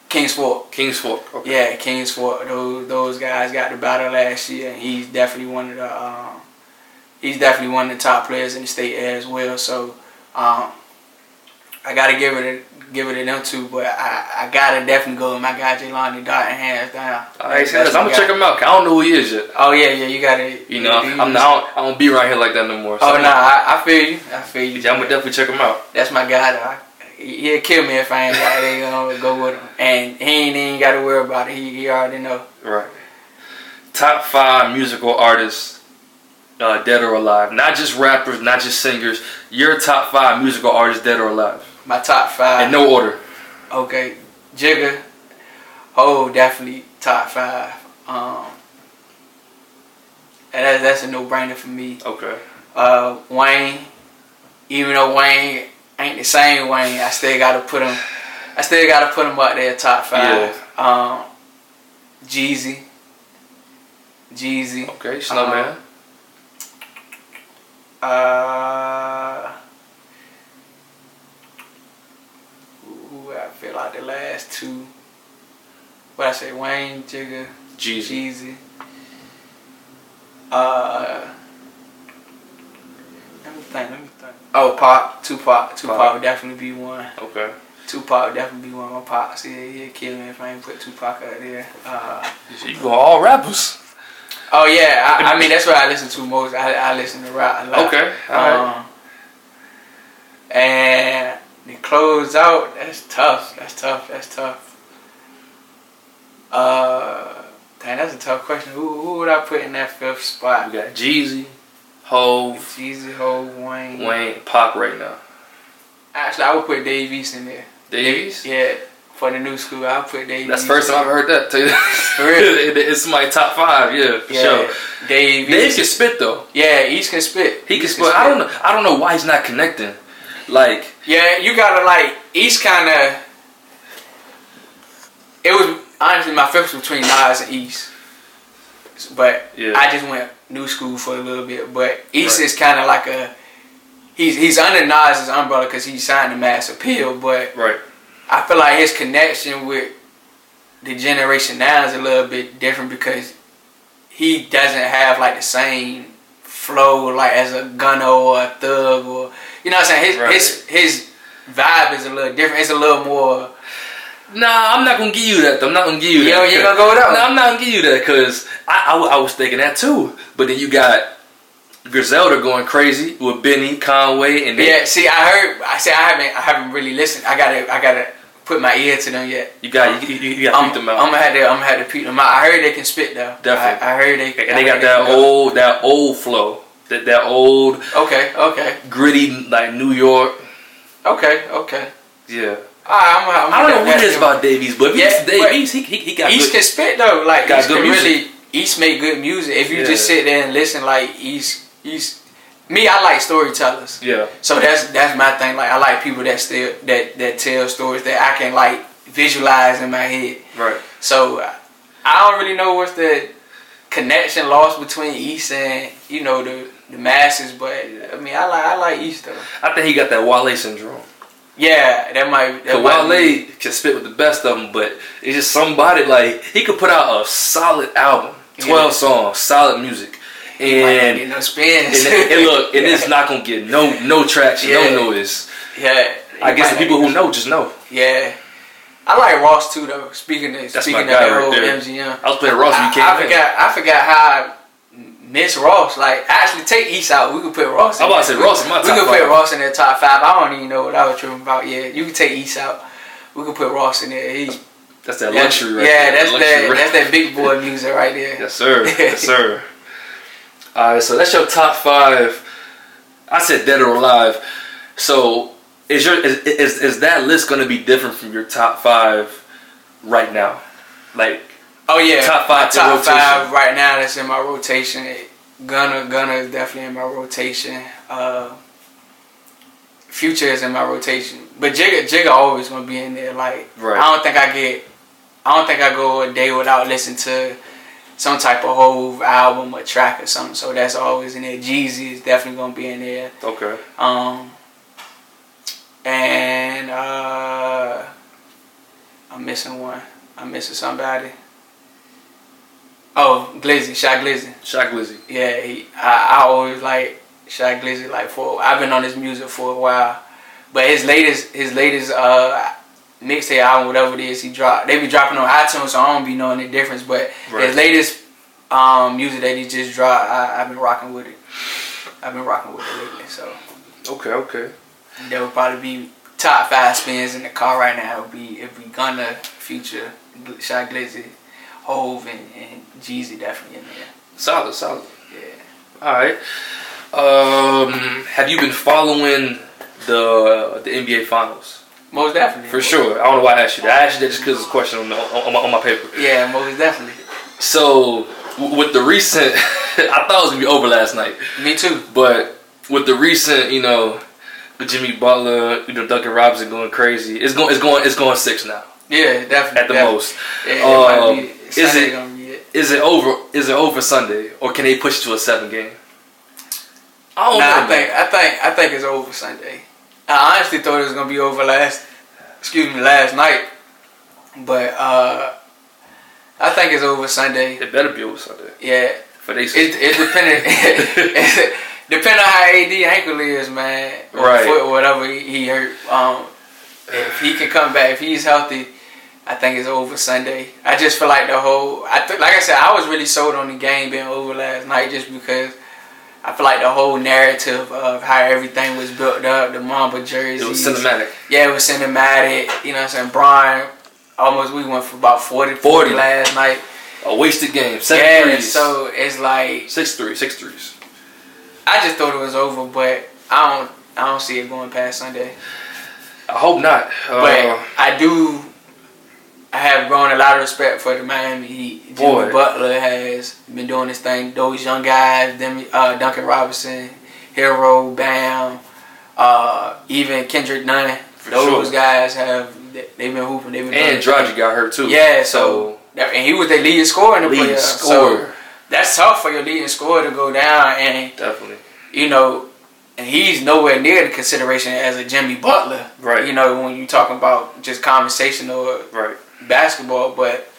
Kings Fork. Kings Fork. Okay. Yeah, Kings Fork. Those those guys got the battle last year, and he's definitely one of the um, he's definitely one of the top players in the state as well. So um, I gotta give it a, give it to them too, but I, I gotta definitely go with my guy Jelani Dotton hands down. All right, I'm gonna check him out. I don't know who he is yet. Oh yeah, yeah, you gotta. You know, you- I'm not. I don't be around here like that no more. Oh no, I, I feel you. I feel you. Yeah, I'm gonna definitely check him out. That's my guy. Though. I- He'll kill me if I ain't got they gonna go with him, and he ain't even got to worry about it. He, he already know. Right. Top five musical artists, uh, dead or alive. Not just rappers, not just singers. Your top five musical artists, dead or alive. My top five. In no order. Okay, Jigga, oh, definitely top five. Um, and that, that's a no-brainer for me. Okay. Uh, Wayne, even though Wayne ain't the same Wayne, I still gotta put him. I still gotta put him up there top five. Yeah. Um, Jeezy, Jeezy. Okay. Snowman. Uh, who I feel like the last two. What I say, Wayne, Jigga, Jeezy. Jeezy. Uh, let me think. Let me think. Oh, Pop, Tupac. Tupac Pop. would definitely be one. Okay. Tupac would definitely be one. Of my pops, yeah, he'd kill me if I ain't put Tupac out there. Uh, You go all rappers. oh yeah, I, I mean that's what I listen to most. I, I listen to rap a lot. Okay. All right. Um, and the close out, that's tough. That's tough. That's tough. Uh, dang, that's a tough question. Who, who would I put in that fifth spot? We got Jeezy, Hove, Jeezy, Ho, Wayne. Wayne, Pop right now. Actually, I would put Dave East in there. Dave East. Yeah, for the new school, I'll put Dave. That's the first time I've heard that. Tell you For real? it, it's my top five. Yeah, for Yeah, sure. Dave Dave East. can spit though. Yeah, East can spit. He can East spit. I don't know. I don't know why he's not connecting. Like Yeah, you gotta like East kind of. It was honestly my fifth was between Nas and East, but Yeah. I just went new school for a little bit. But East Right. is kind of like a. He's he's under Nas's umbrella because he signed the Mass Appeal, but right. I feel like his connection with the generation now is a little bit different because he doesn't have like the same flow like as a gunner or a thug or you know what I'm saying. His Right. his his vibe is a little different. It's a little more. Nah, I'm not gonna give you that. Though. I'm not gonna give you that. you gonna go with that? No, I'm not gonna give you that because I, I, I was thinking that too. But then you got Griselda going crazy with Benny Conway and Yeah. See, I heard. I say I haven't. I haven't really listened. I gotta. I gotta put my ear to them yet. you got you, you, you got to I'm, beat I'm gonna have to. I'm gonna have to peep them out. I heard they can spit though. Definitely. I, I heard they. and I they got that can go. old that old flow. That that old Okay. Okay. gritty like New York. Okay. Okay. Yeah. I'm, I'm I don't know what it is about Dave East, but Yeah, Dave East, he, he, he got East good. can spit though. Like Got East good can music. really East make good music. If you Yeah. just sit there and listen, like East East. Me, I like storytellers. Yeah. So that's that's my thing. Like I like people that still that that tell stories that I can like visualize in my head. Right. So I don't really know what's the connection lost between East and you know the the masses. But I mean, I like I like East though. I think he got that Wale syndrome. Yeah, that might. That might be- Wale can spit with the best of them, but it's just somebody like he could put out a solid album, twelve Yeah. songs, solid music, and no and, spins. and look, and it's not gonna get no no traction, Yeah. no noise. yeah. I guess the people who know just know. Yeah. I like Ross too though. Speaking of That's speaking of my guy that right whole there. MMG. I was playing Ross I, you came I forgot I forgot how I miss Ross. Like actually take East out. We could put Ross in I'm about to say Ross in my We could put Ross in their top five. I don't even know what I was tripping about. Yeah, you can take East out. We could put Ross in there. He, That's that luxury, right Yeah, there. that's luxury that rap. that's that big boy music right there. Yes, sir. yes, sir. All right, so that's your top five. I said dead or alive. So is your is is, is that list going to be different from your top five right now? Like Oh yeah, Top five top rotation. five right now. That's in my rotation. Gunna, Gunna is definitely in my rotation. Uh, Future is in my rotation, but Jigga, Jigga always gonna be in there. Like Right. I don't think I get, I don't think I go a day without listening to some type of whole album or track or something. So that's always in there. Jeezy is definitely gonna be in there. okay, Um, and uh, I'm missing one. I'm missing somebody. Oh, Glizzy, Shy Glizzy. Shaq Glizzy. Yeah, he, I, I always like Shy Glizzy. Like for I've been on his music for a while, but his latest his latest uh mixtape album, whatever it is, he dropped. They be dropping on iTunes, so I don't be knowing the difference. But Right. his latest um music that he just dropped, I, I've been rocking with it. I've been rocking with it lately, so. Okay, okay. That would probably be top five spins in the car right now. Would be if we gonna feature Shy Glizzy, Hove, and, and Jeezy definitely in there. Solid, solid. Yeah. All right. Um, have you been following the the NBA Finals? Most definitely. For sure. I don't know why I asked you that. I asked you that just because it's a question on, the, on, my, on my paper. Yeah, most definitely. So w- with the recent, I thought it was gonna be over last night, Me too. but with the recent, you know, Jimmy Butler, you know, Duncan Robinson going crazy, it's going, it's going, it's going six now Yeah, definitely. at the definitely. most. Yeah, it Um, might be, is Sunday it- it. Is it over? Is it over Sunday, or can they push it to a seven game? I don't Nah, know. I think I think I think it's over Sunday. I honestly thought it was gonna be over last, excuse me, last night, but uh, I think it's over Sunday. it better be over Sunday Yeah, for they. It, it depending it depend on how AD ankle is, man. Or Right. Foot or whatever he, he hurt. Um, if he can come back, if he's healthy, I think it's over Sunday. I just feel like the whole. I th- like I said, I was really sold on the game being over last night just because. I feel like the whole narrative of how everything was built up, the Mamba jerseys. it was cinematic. Yeah, it was cinematic. You know what I'm saying? Brian, almost, we went for about 40, 40. 40 last night. A wasted game. Seven yeah, threes. so it's like, six threes. Six threes. I just thought it was over, but I don't I don't see it going past Sunday. I hope not. But Uh, I do I have grown a lot of respect for the Miami Heat. Jimmy Boy. Butler has been doing this thing. Those young guys, Demi, uh, Duncan Robinson, Herro, Bam, uh, even Kendrick Nunn. For Those sure. guys have they've been hooping. They've been and Dragic got hurt too. Yeah, so, and he was the leading scorer in the lead playoffs. scorer. So that's tough for your leading scorer to go down and Definitely. you know, and he's nowhere near the consideration as a Jimmy Butler. Right. You know, when you talking about just conversation or Right. Basketball, but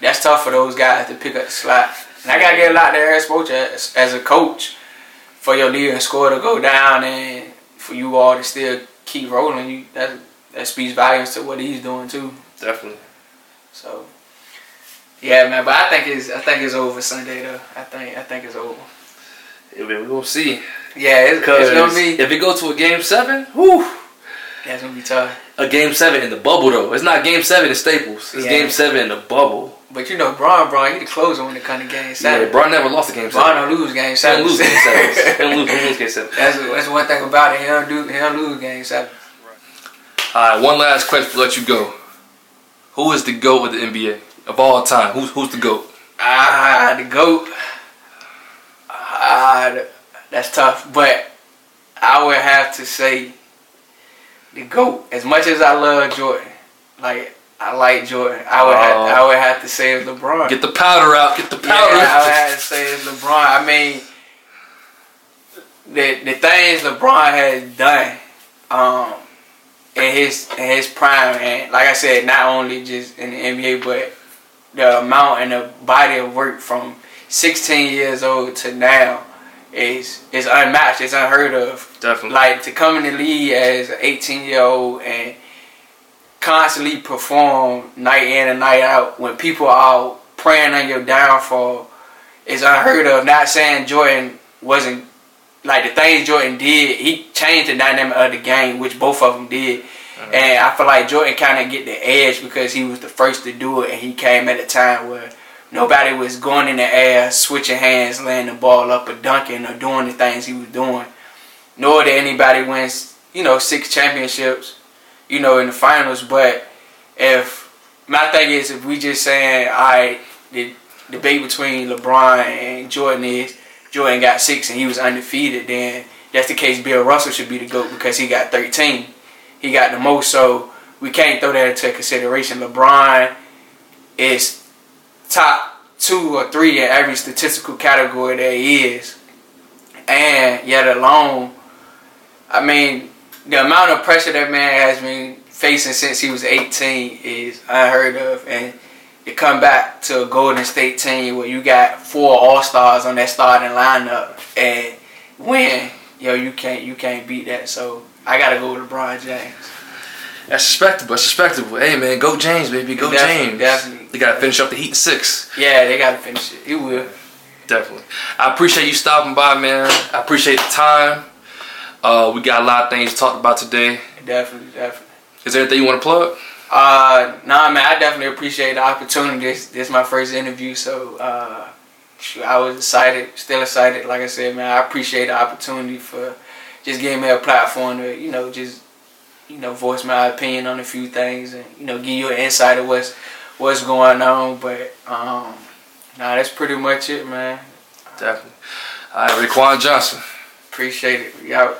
that's tough for those guys to pick up the slack. And I gotta get a lot there as as, as a coach for your leading score to go down and for you all to still keep rolling. You that that speaks volumes to what he's doing too. Definitely. So yeah, man. But I think it's I think it's over Sunday though. I think I think it's over. Yeah, man, we gonna see. Yeah, it's, it's gonna be if it go to a game seven, yeah, it's gonna be tough. A game seven in the bubble though. It's not game seven in Staples. It's Yeah. game seven in the bubble. But you know, Bron, Bron, he the closer when it come to game Yeah, seven. Bron never lost a game Bron seven. don't lose game He seven. don't lose game seven. He don't lose, he lose game seven. That's that's one thing about it. He don't do he don't lose game seven. All right, one last question to let you go. Who is the GOAT of the NBA of all time? Who's who's the GOAT? Ah, the goat. Ah, th- that's tough. But I would have to say the goat. As much as I love Jordan, like I like Jordan. I would have, I would have to say it's LeBron. Get the powder out. Get the powder. Yeah, I would have to say it's LeBron. I mean, the the things LeBron has done, um, in his in his prime, and like I said, not only just in the NBA, but the amount and the body of work from 16 years old to now is is unmatched. It's unheard of. Definitely. Like to come in the league as an 18 year old and constantly perform night in and night out when people are praying on your downfall is unheard of. Not saying Jordan wasn't like the things Jordan did, he changed the dynamic of the game, which both of them did. Uh-huh. And I feel like Jordan kind of get the edge because he was the first to do it, and he came at a time where nobody was going in the air, switching hands, laying the ball up, or dunking, or doing the things he was doing. Nor did anybody win, you know, six championships, you know, in the finals. But if my thing is, if we just saying, all right, the debate between LeBron and Jordan is Jordan got six and he was undefeated, then that's the case. Bill Russell should be the GOAT because he got 13. He got the most, so we can't throw that into consideration. LeBron is top two or three in every statistical category there is. And yet alone, I mean, the amount of pressure that man has been facing since he was 18 is unheard of. And to come back to a Golden State team where you got four All Stars on that starting lineup and win, yo, you can't you can't beat that. So I gotta go with LeBron James. That's respectable. That's respectable. Hey man, go James, baby. Go Definitely, James. definitely. They gotta finish up the Heat six. Yeah, they gotta finish it. He will. Definitely. I appreciate you stopping by, man. I appreciate the time. Uh, we got a lot of things to talk about today. Definitely, definitely. Is there anything you want to plug? Uh, nah, man, I definitely appreciate the opportunity. This, this is my first interview, so uh, I was excited, still excited. Like I said, man, I appreciate the opportunity for just giving me a platform to, you know, just you know, voice my opinion on a few things and you know, give you an insight of what's what's going on. But um, nah, that's pretty much it, man. Definitely. All right, Raquan Johnson. Appreciate it. We out.